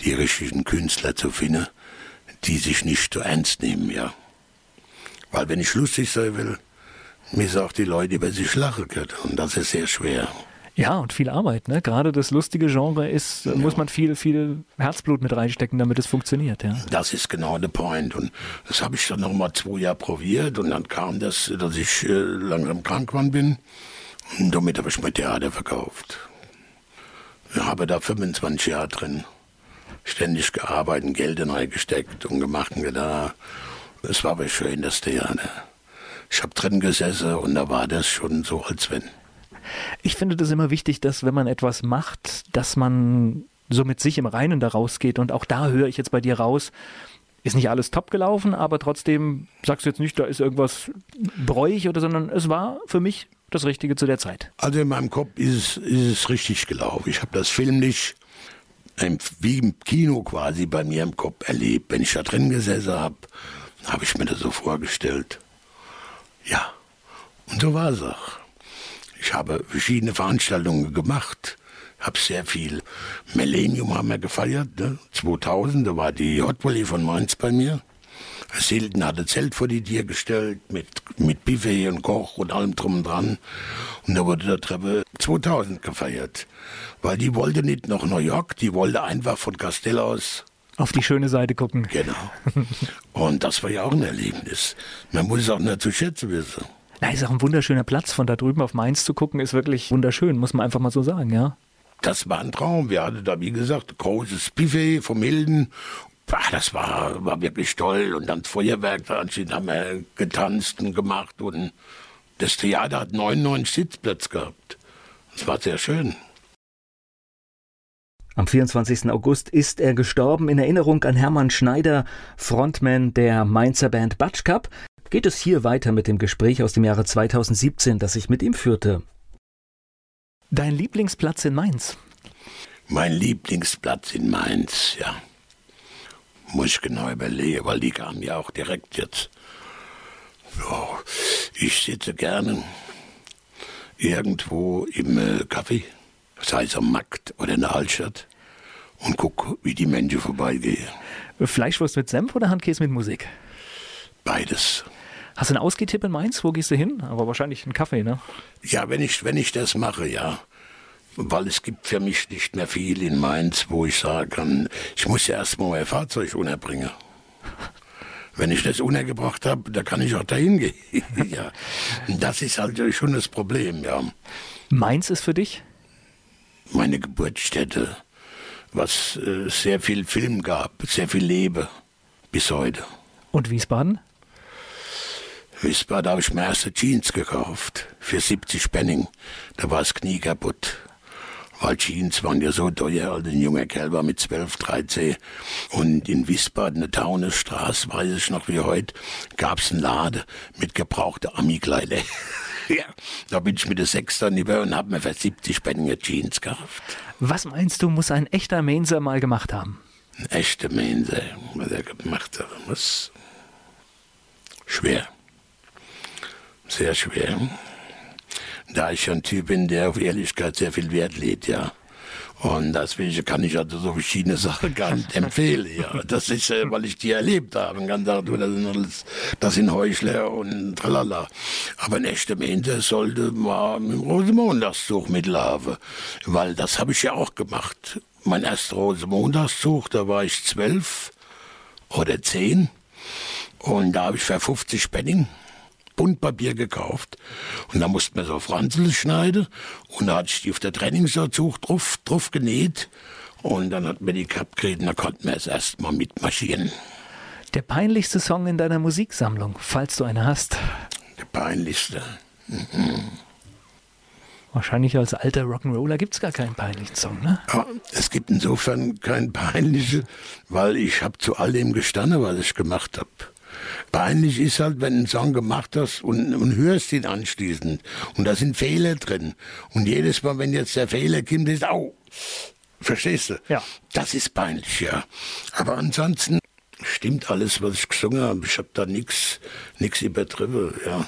die richtigen Künstler zu finden, die sich nicht so ernst nehmen, ja. Weil wenn ich lustig sein will, mir sagt die Leute über sich lachen können und das ist sehr schwer. Ja, und viel Arbeit, ne? Gerade das lustige Genre ist, ja. muss man viel, viel Herzblut mit reinstecken, damit es funktioniert, ja. Das ist genau der Point. Und das habe ich dann noch mal zwei Jahre probiert und dann kam das, dass ich äh, langsam krank geworden bin. Und damit habe ich mein Theater verkauft. Ich habe da 25 Jahre drin ständig gearbeitet, Geld reingesteckt und gemacht und da. Es war aber schön, das Theater. Ich habe drin gesessen und da war das schon so, als wenn. Ich finde das immer wichtig, dass wenn man etwas macht, dass man so mit sich im Reinen da rausgeht. Und auch da höre ich jetzt bei dir raus, ist nicht alles top gelaufen, aber trotzdem sagst du jetzt nicht, da ist irgendwas bräuchig oder, sondern es war für mich das Richtige zu der Zeit. Also in meinem Kopf ist es, ist es richtig gelaufen. Ich habe das filmlich wie im Kino quasi bei mir im Kopf erlebt. Wenn ich da drin gesessen habe, habe ich mir das so vorgestellt. Ja, und so war es auch. Ich habe verschiedene Veranstaltungen gemacht, habe sehr viel. Millennium haben wir gefeiert, ne? 2000, da war die Hot Volley von Mainz bei mir. Silden hatte Zelt vor die Tür gestellt mit, mit Buffet und Koch und allem drum und dran. Und da wurde der Treppe 2000 gefeiert. Weil die wollte nicht nach New York, die wollte einfach von Castell aus auf die schöne Seite gucken. Genau. *laughs* Und das war ja auch ein Erlebnis. Man muss es auch nicht zu schätzen wissen. Na, ist auch ein wunderschöner Platz. Von da drüben auf Mainz zu gucken, ist wirklich wunderschön, muss man einfach mal so sagen, ja. Das war ein Traum. Wir hatten da, wie gesagt, großes Buffet vom Hilden. Das war, war wirklich toll. Und dann Feuerwerk, da haben wir getanzt und gemacht. Und das Theater hat 99 Sitzplätze gehabt. Das war sehr schön. Am 24. August ist er gestorben. In Erinnerung an Hermann Schneider, Frontman der Mainzer Band Batsch Cup, geht es hier weiter mit dem Gespräch aus dem Jahre 2017, das ich mit ihm führte. Dein Lieblingsplatz in Mainz? Mein Lieblingsplatz in Mainz, ja. Muss ich genau überlegen, weil die kamen ja auch direkt jetzt. Ja, ich sitze gerne irgendwo im äh, Café sei es am Markt oder in der Altstadt, und guck, wie die Menschen vorbeigehen. Fleischwurst mit Senf oder Handkäse mit Musik? Beides. Hast du einen Ausgehtipp in Mainz? Wo gehst du hin? Aber wahrscheinlich einen Kaffee, ne? Ja, wenn ich, wenn ich das mache, ja. Weil es gibt für mich nicht mehr viel in Mainz, wo ich sagen kann, ich muss ja erstmal mein Fahrzeug unterbringen. Wenn ich das untergebracht habe, da kann ich auch dahin gehen. *laughs* ja. Das ist halt schon das Problem, ja. Mainz ist für dich? meine Geburtsstätte, was äh, sehr viel Film gab, sehr viel Lebe bis heute. Und Wiesbaden? Wiesbaden habe ich mir erste Jeans gekauft für 70 Penning. Da war das Knie kaputt. Weil Jeans waren ja so teuer, also ein junger Kerl war mit 12, 13. Und in Wiesbaden, eine Taunesstraße, weiß ich noch wie heute, gab es einen Laden mit gebrauchter Ami-Kleider. *laughs* Ja, da bin ich mit der Sechs dann über und habe mir für 70 Spänne Jeans gekauft. Was meinst du, muss ein echter Mainzer mal gemacht haben? Ein echter Mainzer, was er gemacht hat, muss schwer. Sehr schwer. Da ich ein Typ bin, der auf Ehrlichkeit sehr viel Wert legt, ja. Und deswegen kann ich also so verschiedene Sachen gar nicht *laughs* empfehlen. Ja. Das ist, äh, weil ich die erlebt habe. Man kann sagen, das sind alles, das sind Heuchler und tralala. Aber ein echter Mensch sollte mal mit dem Rosenmontagszug mitlaufen. Weil das habe ich ja auch gemacht. Mein erster Rosenmontagszug, da war ich zwölf oder zehn. Und da habe ich für 50 Penning Buntpapier gekauft. Und da musste man so Franzel schneiden. Und da hatte ich die auf der Trainingsanzug drauf, drauf genäht. Und dann hat mir die Cup gekriegt da konnten wir es erstmal mitmarschieren. Der peinlichste Song in deiner Musiksammlung, falls du eine hast. Der peinlichste. Wahrscheinlich als alter Rock'n'Roller gibt es gar keinen peinlichen Song, ne? Ja, es gibt insofern keinen peinlichen, weil ich habe zu all dem gestanden, was ich gemacht habe. Peinlich ist halt, wenn du einen Song gemacht hast und, und hörst ihn anschließend und da sind Fehler drin. Und jedes Mal, wenn jetzt der Fehler kommt, ist, au, verstehst du? Ja. Das ist peinlich, ja. Aber ansonsten stimmt alles, was ich gesungen habe. Ich habe da nichts nix übertrieben, ja.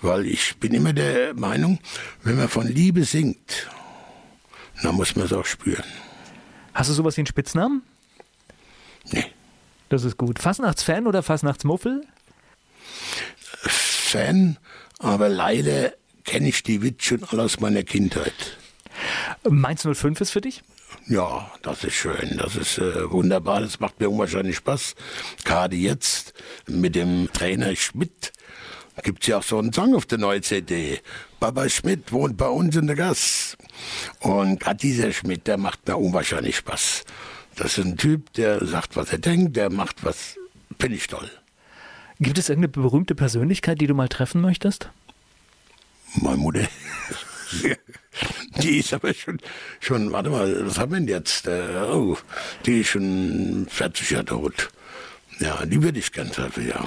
Weil ich bin immer der Meinung, wenn man von Liebe singt, dann muss man es auch spüren. Hast du sowas wie einen Spitznamen? Nee. Das ist gut. Fasnachtsfan oder Fasnachtsmuffel? Fan, aber leider kenne ich die Witz schon alle aus meiner Kindheit. Mainz 05 ist für dich? Ja, das ist schön, das ist äh, wunderbar, das macht mir unwahrscheinlich Spaß. Gerade jetzt mit dem Trainer Schmidt gibt's ja auch so einen Song auf der neuen CD. Baba Schmidt wohnt bei uns in der Gas. Und gerade dieser Schmidt, der macht mir unwahrscheinlich Spaß. Das ist ein Typ, der sagt, was er denkt, der macht was, finde ich toll. Gibt es irgendeine berühmte Persönlichkeit, die du mal treffen möchtest? Meine Mutter. *laughs* Die ist aber schon, schon, warte mal, was haben wir denn jetzt? Äh, oh, die ist schon 40 Jahre tot. Ja, die würde ich gern treffen, ja.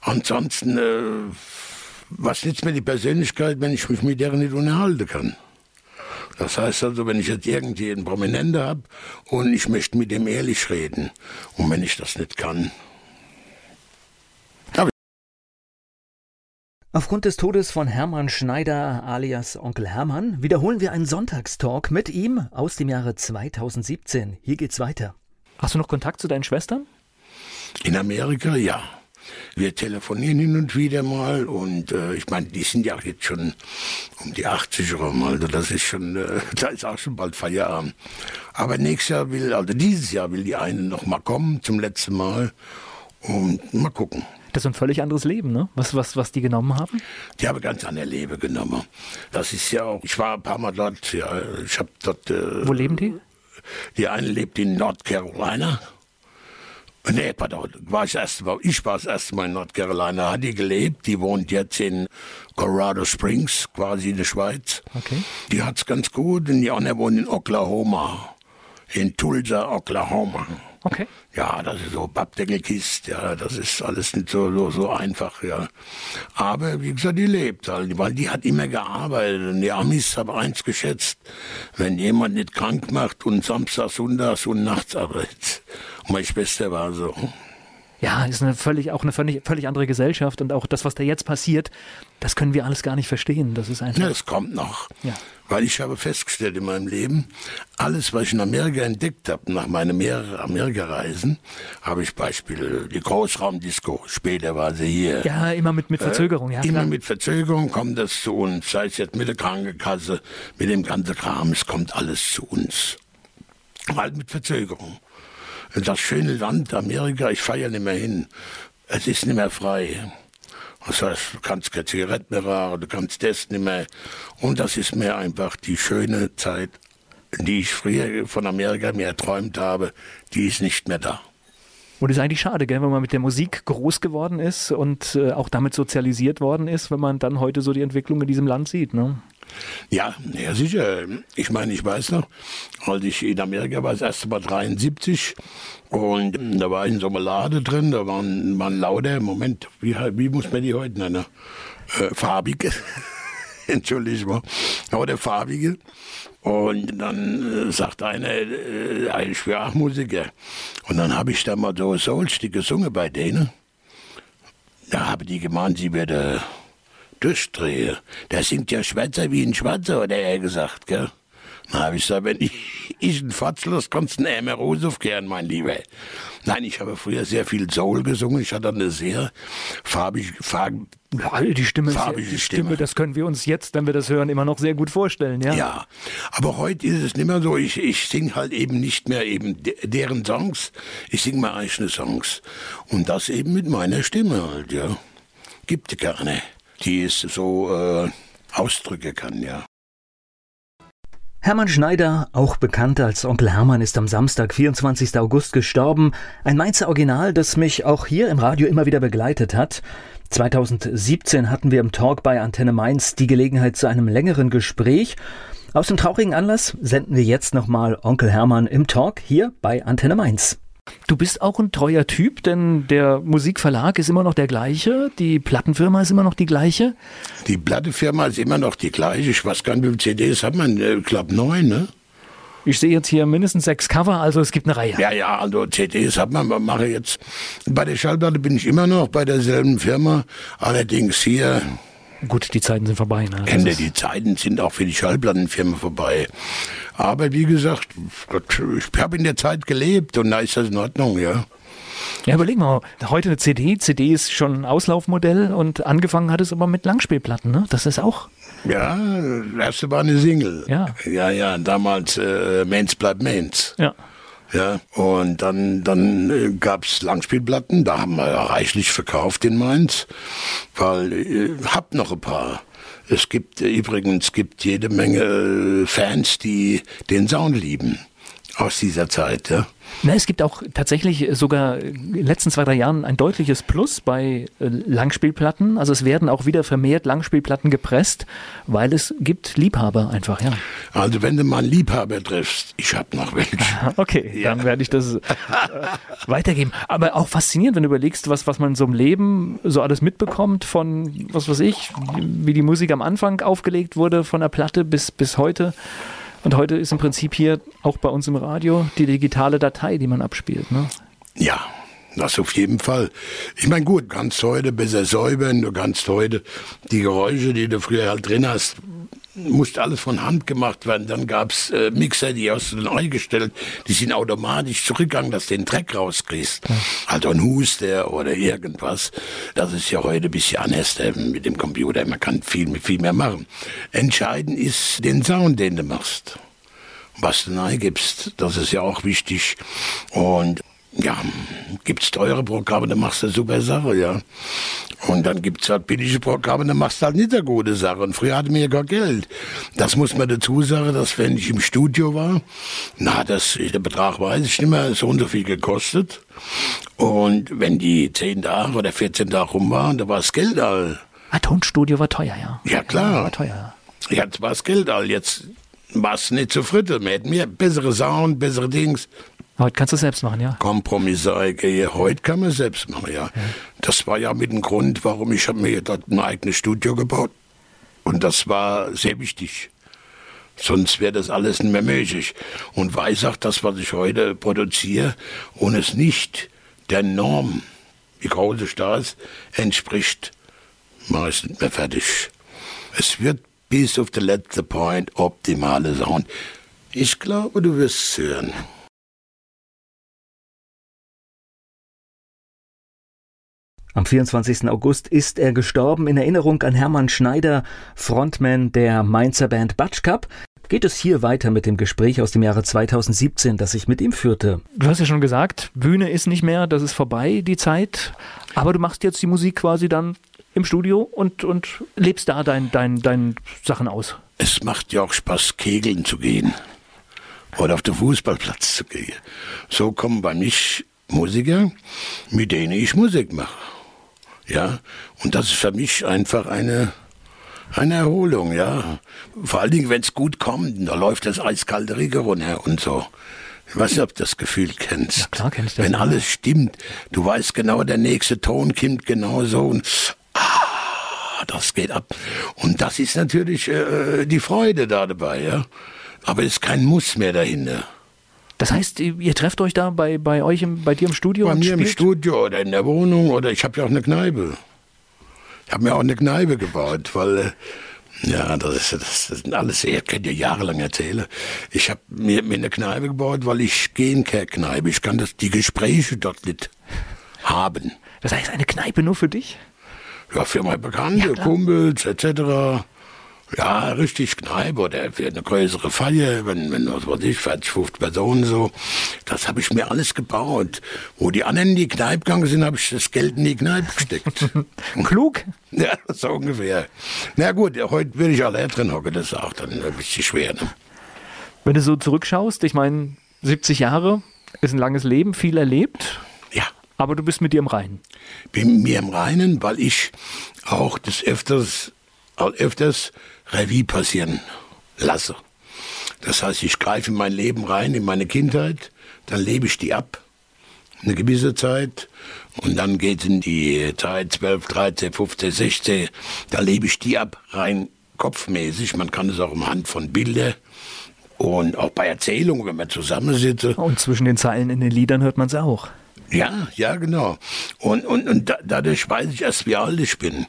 Ansonsten, äh, was nützt mir die Persönlichkeit, wenn ich mich mit der nicht unterhalten kann? Das heißt also, wenn ich jetzt irgendwie einen Prominenten habe und ich möchte mit dem ehrlich reden, und wenn ich das nicht kann, Aufgrund des Todes von Hermann Schneider alias Onkel Hermann wiederholen wir einen Sonntagstalk mit ihm aus dem Jahre 2017. Hier geht's weiter. Hast du noch Kontakt zu deinen Schwestern? In Amerika, ja. Wir telefonieren hin und wieder mal und äh, ich meine, die sind ja jetzt schon um die 80 rum, also das ist schon, äh, *laughs* da ist auch schon bald Feierabend. Aber nächstes Jahr will, also dieses Jahr will die eine noch mal kommen zum letzten Mal und mal gucken. Das ist ein völlig anderes Leben, ne? Was, was, was die genommen haben? Die haben ganz andere Leben genommen. Das ist ja auch, ich war ein paar Mal dort, ja, ich habe dort. Äh, Wo leben die? Die eine lebt in North Carolina. Nee, pardon, war ich, erst, ich war das erste Mal in North Carolina, hat die gelebt, die wohnt jetzt in Colorado Springs, quasi in der Schweiz. Okay. Die hat's ganz gut und die andere wohnt in Oklahoma, in Tulsa, Oklahoma. Okay. Ja, das ist so Pappdeckelkist, ja, das ist alles nicht so, so, so einfach, ja. Aber wie gesagt, die lebt halt, weil die hat immer gearbeitet und die Amis haben eins geschätzt, wenn jemand nicht krank macht und Samstag, Sonntags und nachts arbeitet. Und meine Schwester war so. Ja, ist eine völlig, auch eine völlig, völlig andere Gesellschaft und auch das, was da jetzt passiert, das können wir alles gar nicht verstehen. Das ist einfach. Ja, das kommt noch. Ja. Weil ich habe festgestellt in meinem Leben, alles, was ich in Amerika entdeckt habe, nach meinen mehreren Amerika-Reisen, habe ich Beispiele, die Großraumdisco, später war sie hier. Ja, immer mit, mit Verzögerung, ja. Immer Klar. mit Verzögerung kommt das zu uns, sei es jetzt mit der Krankenkasse, mit dem ganzen Kram, es kommt alles zu uns. Halt mit Verzögerung. Das schöne Land Amerika, ich fahre ja nicht mehr hin. Es ist nicht mehr frei. Das heißt, du kannst keine Zigaretten mehr rauchen, du kannst das nicht mehr. Und das ist mir einfach die schöne Zeit, die ich früher von Amerika mir erträumt habe, die ist nicht mehr da. Und ist eigentlich schade, gell, wenn man mit der Musik groß geworden ist und äh, auch damit sozialisiert worden ist, wenn man dann heute so die Entwicklung in diesem Land sieht. Ne? Ja, ja, sicher. Ich meine, ich weiß noch, als ich in Amerika war, das erste Mal 73 und da war ich in so einer Lade drin, da waren, waren lauter, Moment, wie, wie muss man die heute nennen? Äh, farbige. *laughs* Entschuldigung aber farbige. Und dann äh, sagt einer, äh, ich bin auch Musiker. Und dann habe ich da mal so ein Soulstück gesungen bei denen. Da haben die gemeint, sie werde durchdrehen. Der singt ja Schwätzer wie ein Schwarzer, hat er gesagt, gell? Na, habe ich gesagt, wenn ich, ich ein Fatzlos, kannst du Ämer Rose aufkehren, mein Lieber. Nein, ich habe früher sehr viel Soul gesungen. Ich hatte eine sehr farbige, farb, Ja, die Stimme, ja, Farbige die Stimme, Stimme. das können wir uns jetzt, wenn wir das hören, immer noch sehr gut vorstellen. Ja. Ja, aber heute ist es nicht mehr so. Ich, ich singe halt eben nicht mehr eben de deren Songs. Ich singe meine eigene Songs. Und das eben mit meiner Stimme halt, ja. Gibt keine, die es so äh, ausdrücken kann, ja. Hermann Schneider, auch bekannt als Onkel Hermann, ist am Samstag, 24. August gestorben. Ein Mainzer Original, das mich auch hier im Radio immer wieder begleitet hat. 2017 hatten wir im Talk bei Antenne Mainz die Gelegenheit zu einem längeren Gespräch. Aus dem traurigen Anlass senden wir jetzt nochmal Onkel Hermann im Talk hier bei Antenne Mainz. Du bist auch ein treuer Typ, denn der Musikverlag ist immer noch der gleiche, die Plattenfirma ist immer noch die gleiche. Die Plattenfirma ist immer noch die gleiche. Ich weiß gar nicht, CDs hat man? Ich glaube neun, ne? Ich sehe jetzt hier mindestens sechs Cover, also es gibt eine Reihe. Ja, ja, also CDs hat man, man mache jetzt. Bei der Schallplatte bin ich immer noch bei derselben Firma, allerdings hier Gut, die Zeiten sind vorbei. Ne? Ende, die Zeiten sind auch für die Schallplattenfirma vorbei. Aber wie gesagt, ich habe in der Zeit gelebt und da ist das in Ordnung, ja. Ja, überleg mal, heute eine CD. CD ist schon ein Auslaufmodell und angefangen hat es aber mit Langspielplatten, ne? Das ist auch. Ja, das erste war eine Single. Ja. Ja, ja, damals äh, Mainz bleibt Mainz. Ja. Ja, und dann, dann äh, gab's Langspielplatten, da haben wir ja reichlich verkauft in Mainz, weil äh, hab noch ein paar. Es gibt äh, übrigens gibt jede Menge äh, Fans, die den Sound lieben aus dieser Zeit. Ja. Na, es gibt auch tatsächlich sogar in den letzten zwei, drei Jahren ein deutliches Plus bei äh, Langspielplatten. Also es werden auch wieder vermehrt Langspielplatten gepresst, weil es gibt Liebhaber einfach, ja. Also wenn du mal einen Liebhaber triffst, ich hab noch welche. *laughs* Okay, ja. dann werde ich das äh, weitergeben. Aber auch faszinierend, wenn du überlegst, was, was man so im Leben so alles mitbekommt von, was weiß ich, wie die Musik am Anfang aufgelegt wurde von der Platte bis, bis heute. Und heute ist im Prinzip hier auch bei uns im Radio die digitale Datei, die man abspielt. Ne? Ja, das auf jeden Fall. Ich meine, gut, kannst heute besser säubern, du kannst heute die Geräusche, die du früher halt drin hast, musste alles von Hand gemacht werden. Dann gab's äh, Mixer, die hast du dann eingestellt, die sind automatisch zurückgegangen, dass du den Dreck rauskriegst. Ja. Also ein Huster oder irgendwas. Das ist ja heute ein bisschen anders äh, mit dem Computer. Man kann viel, viel mehr machen. Entscheidend ist den Sound, den du machst. Was du reingibst, das ist ja auch wichtig. Und ja, gibt's teure Programme, dann machst du eine super Sache, ja. Und dann gibt's halt billige Programme, dann machst du halt nicht eine gute Sache. Und früher hatten wir ja gar Geld. Das muss man dazu sagen, dass wenn ich im Studio war, na, das, der Betrag weiß ich nicht mehr, so und so viel gekostet. Und wenn die zehn Tage oder 14 Tage rum waren, da war das Geld all. Ah, Tonstudio war teuer, ja. Ja, klar. Ja, war teuer. Ja, jetzt war das Geld all. Jetzt war es nicht zu fritte. Wir hätten mehr bessere Sound, bessere Dings. Heute kannst du es selbst machen, ja? Kompromisse eingehe. Heute kann man selbst machen, ja. ja. Das war ja mit dem Grund, warum ich habe mir dort ein eigenes Studio gebaut. Und das war sehr wichtig. Sonst wäre das alles nicht mehr möglich. Und weiß auch, das, was ich heute produziere und es nicht der Norm, wie große Stars, entspricht, mache ich nicht mehr fertig. Es wird bis auf the letzte Point optimale Sound. Ich glaube, du wirst es hören. Am 24. August ist er gestorben. In Erinnerung an Hermann Schneider, Frontman der Mainzer Band Batsch Cup. Geht es hier weiter mit dem Gespräch aus dem Jahre 2017, das ich mit ihm führte? Du hast ja schon gesagt, Bühne ist nicht mehr, das ist vorbei, die Zeit. Aber du machst jetzt die Musik quasi dann im Studio und, und lebst da dein, dein, dein Sachen aus. Es macht ja auch Spaß, kegeln zu gehen. Oder auf den Fußballplatz zu gehen. So kommen bei mich Musiker, mit denen ich Musik mache. Ja, und das ist für mich einfach eine, eine Erholung, ja. Vor allen Dingen, wenn es gut kommt, da läuft das eiskalte Rieger runter und so. Ich weiß nicht, ob du das Gefühl kennst. Ja, klar kennst du das. Wenn alles stimmt, du weißt genau, der nächste Ton kommt genau so und ah, das geht ab. Und das ist natürlich äh, die Freude da dabei, ja. Aber es ist kein Muss mehr dahinter. Das heißt, ihr trefft euch da bei, bei euch, im, bei dir im Studio? Bei mir spielt? im Studio oder in der Wohnung oder ich habe ja auch eine Kneipe. Ich habe mir auch eine Kneipe gebaut, weil äh, ja, das, ist, das, das sind alles, ich kann dir jahrelang erzählen. Ich habe mir, mir eine Kneipe gebaut, weil ich gehe in keine Kneipe. Ich kann das, die Gespräche dort nicht haben. Das heißt, eine Kneipe nur für dich? Ja, für meine Bekannte, ja, Kumpels etc. Ja, richtig Kneipe oder für eine größere Feier, wenn, wenn was weiß ich, 40, 50 Personen so. Das habe ich mir alles gebaut. Wo die anderen in die Kneipe gegangen sind, habe ich das Geld in die Kneipe gesteckt. *laughs* Klug? Ja, so ungefähr. Na gut, heute würde ich alle drin hocken, das ist auch dann ein bisschen schwer. Ne? Wenn du so zurückschaust, ich meine, 70 Jahre ist ein langes Leben, viel erlebt. Ja. Aber du bist mit dir im Reinen. Bin mit mir im Reinen, weil ich auch das öfters, öfters Revue passieren lasse. Das heißt, ich greife in mein Leben rein, in meine Kindheit, dann lebe ich die ab, eine gewisse Zeit, und dann geht in die Zeit 12, 13, 15, 16, da lebe ich die ab, rein kopfmäßig. Man kann es auch im Hand von Bildern und auch bei Erzählungen, wenn man zusammensitzt. Und zwischen den Zeilen in den Liedern hört man es auch. Ja, ja, genau. Und, und, und da, dadurch weiß ich erst, wie alt ich bin.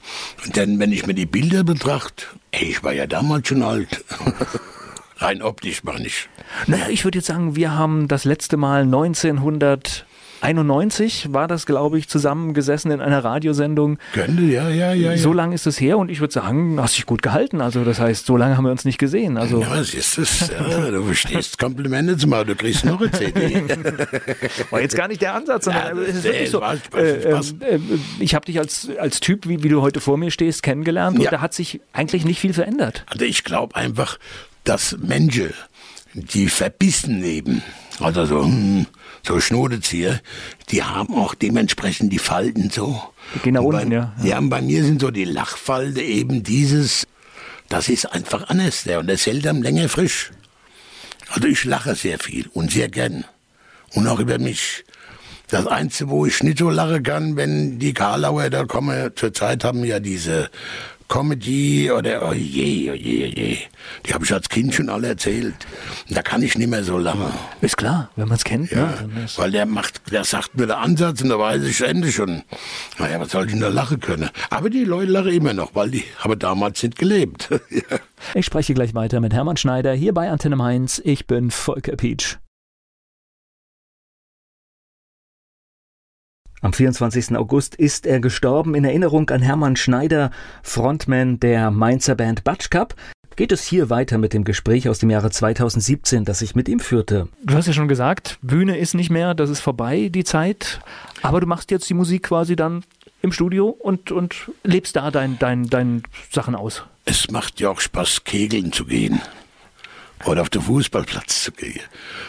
Denn wenn ich mir die Bilder betrachte, ich war ja damals schon alt. *laughs* Rein optisch meine ich. Naja, ich würde jetzt sagen, wir haben das letzte Mal 1900 91 war das, glaube ich, zusammengesessen in einer Radiosendung. Könnte, ja, ja, ja. So lange ist es her und ich würde sagen, hast dich gut gehalten. Also das heißt, so lange haben wir uns nicht gesehen. Also ja, siehst es. Ja, du verstehst Komplimente zu machen, du kriegst noch eine CD. *laughs* War jetzt gar nicht der Ansatz, sondern ja, es ist wirklich so. Spaß, Spaß, äh, Spaß. Äh, ich habe dich als, als Typ, wie, wie du heute vor mir stehst, kennengelernt und da hat sich eigentlich nicht viel verändert. Also ich glaube einfach, dass Menschen, die verbissen leben, also so, hm, so Schnodezieher, die haben auch dementsprechend die Falten so. Die gehen nach unten, bei, ja. Ja, bei mir sind so die Lachfalten eben dieses, das ist einfach anders, der, und das hält einem länger frisch. Also ich lache sehr viel und sehr gern. Und auch über mich. Das Einzige, wo ich nicht so lachen kann, wenn die Karlauer da kommen, zurzeit haben ja diese Comedy oder oh je, oh je, oh je. Die habe ich als Kind schon alle erzählt. Da kann ich nicht mehr so lange. Ist klar, wenn man es kennt. Ja, ne? weil der macht, der sagt mir der Ansatz und da weiß ich Ende schon. Naja, was soll ich denn da lachen können? Aber die Leute lachen immer noch, weil die haben damals nicht gelebt. *laughs* Ich spreche gleich weiter mit Hermann Schneider hier bei Antenne Mainz. Ich bin Volker Pietsch. Am 24. August ist er gestorben. In Erinnerung an Hermann Schneider, Frontman der Mainzer Band Batsch Cup. Geht es hier weiter mit dem Gespräch aus dem Jahre 2017, das ich mit ihm führte? Du hast ja schon gesagt, Bühne ist nicht mehr, das ist vorbei, die Zeit. Aber du machst jetzt die Musik quasi dann im Studio und, und lebst da dein, dein, dein Sachen aus. Es macht ja auch Spaß, kegeln zu gehen. Oder auf den Fußballplatz zu gehen.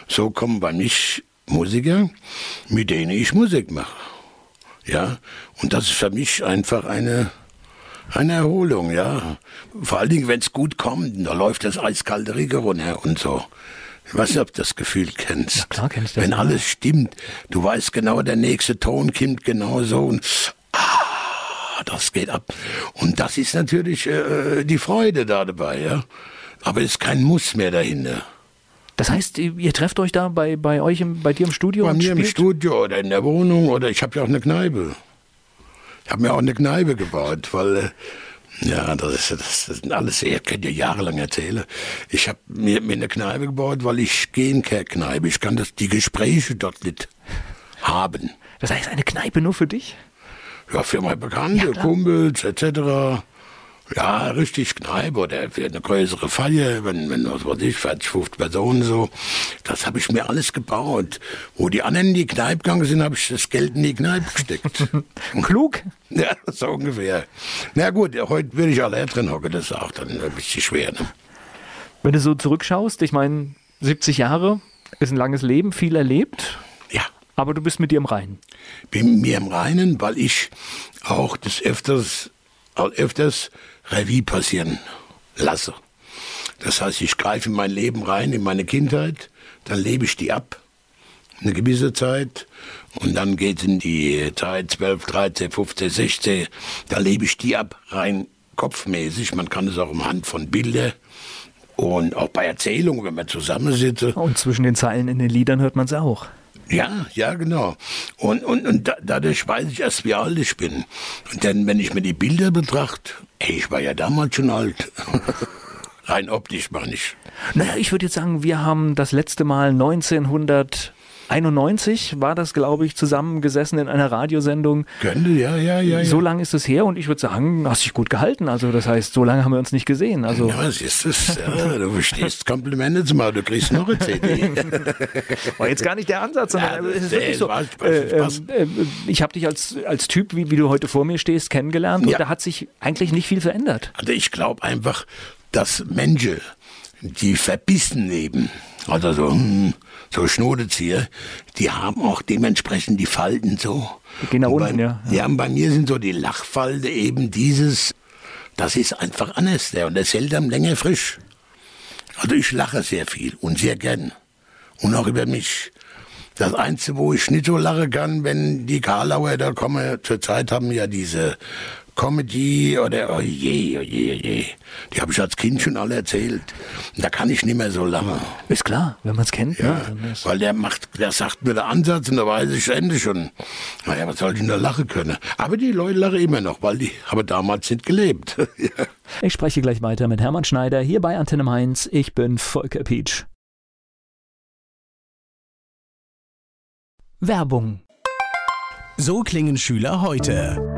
So kommen bei mich Musiker, mit denen ich Musik mache. Ja, und das ist für mich einfach eine, eine Erholung, ja. Vor allen Dingen, wenn es gut kommt, da läuft das eiskalte Rigger runter und so. Ich weiß nicht, ob du das Gefühl kennst. Ja, klar kenn ich das. Wenn ja. alles stimmt, du weißt genau, der nächste Ton kommt genau so und ah, das geht ab. Und das ist natürlich äh, die Freude da dabei, ja. Aber es ist kein Muss mehr dahinter. Das heißt, ihr trefft euch da bei, bei euch, im, bei dir im Studio? Bei mir spielt? im Studio oder in der Wohnung oder ich habe ja auch eine Kneipe. Ich habe mir auch eine Kneipe gebaut, weil äh, ja, das, ist, das, das sind alles, ihr könnt ja jahrelang erzählen. Ich habe mir, mir eine Kneipe gebaut, weil ich gehe in keine Kneipe. Ich kann das, die Gespräche dort nicht haben. Das heißt, eine Kneipe nur für dich? Ja, für meine Bekannte, ja, Kumpels etc. Ja, richtig Kneipe oder für eine größere Feier, wenn, wenn was weiß ich, 40, 50 Personen so. Das habe ich mir alles gebaut. Wo die anderen in die Kneipe gegangen sind, habe ich das Geld in die Kneipe gesteckt. *laughs* Klug? *laughs* Ja, so ungefähr. Na gut, heute will ich alle drin hocken, das ist auch dann ein bisschen schwer. Ne? Wenn du so zurückschaust, ich meine, 70 Jahre ist ein langes Leben, viel erlebt. Ja. Aber du bist mit dir im Reinen. Bin mit mir im Reinen, weil ich auch des Öfters, öfters Revue passieren lasse. Das heißt, ich greife in mein Leben rein, in meine Kindheit, dann lebe ich die ab, eine gewisse Zeit, und dann geht es in die Zeit 12, 13, 15, 16, da lebe ich die ab, rein kopfmäßig. Man kann es auch im Hand von Bildern und auch bei Erzählungen, wenn man zusammensitzt. Und zwischen den Zeilen in den Liedern hört man es auch. Ja, ja, genau. Und, und, und da, dadurch weiß ich erst, wie alt ich bin. Dann, wenn ich mir die Bilder betrachte, ey, ich war ja damals schon alt. *laughs* Rein optisch meine ich. Naja, ich würde jetzt sagen, wir haben das letzte Mal 1900 91 war das, glaube ich, zusammengesessen in einer Radiosendung. Könnte, ja, ja, ja. So lange ist es her und ich würde sagen, hast dich gut gehalten. Also das heißt, so lange haben wir uns nicht gesehen. Also ja, siehst es. Ja, du verstehst Komplimente zu machen, du kriegst noch eine CD. War *laughs* jetzt gar nicht der Ansatz, sondern ja, es ist wirklich so. Spaß, äh, Spaß. Äh, ich habe dich als, als Typ, wie, wie du heute vor mir stehst, kennengelernt und da hat sich eigentlich nicht viel verändert. Also ich glaube einfach, dass Menschen, die verbissen leben, Also so, hm, so Schnodezieher, die haben auch dementsprechend die Falten so. Die gehen nach unten, bei, ja. ja. und bei mir sind so die Lachfalte eben dieses, das ist einfach anders, der, und das hält am länger frisch. Also ich lache sehr viel und sehr gern. Und auch über mich. Das Einzige, wo ich nicht so lachen kann, wenn die Karlauer da kommen, zurzeit haben ja diese Comedy oder oh je, oh je, oh je. Die habe ich als Kind schon alle erzählt. Da kann ich nicht mehr so lange. Ist klar, wenn man es kennt. Ja, ne? weil der macht, der sagt mir der Ansatz und da weiß ich Ende schon. Naja, was soll ich denn da lachen können? Aber die Leute lachen immer noch, weil die haben damals nicht gelebt. *laughs* Ich spreche gleich weiter mit Hermann Schneider hier bei Antenne Mainz. Ich bin Volker Pietsch. Werbung. So klingen Schüler heute.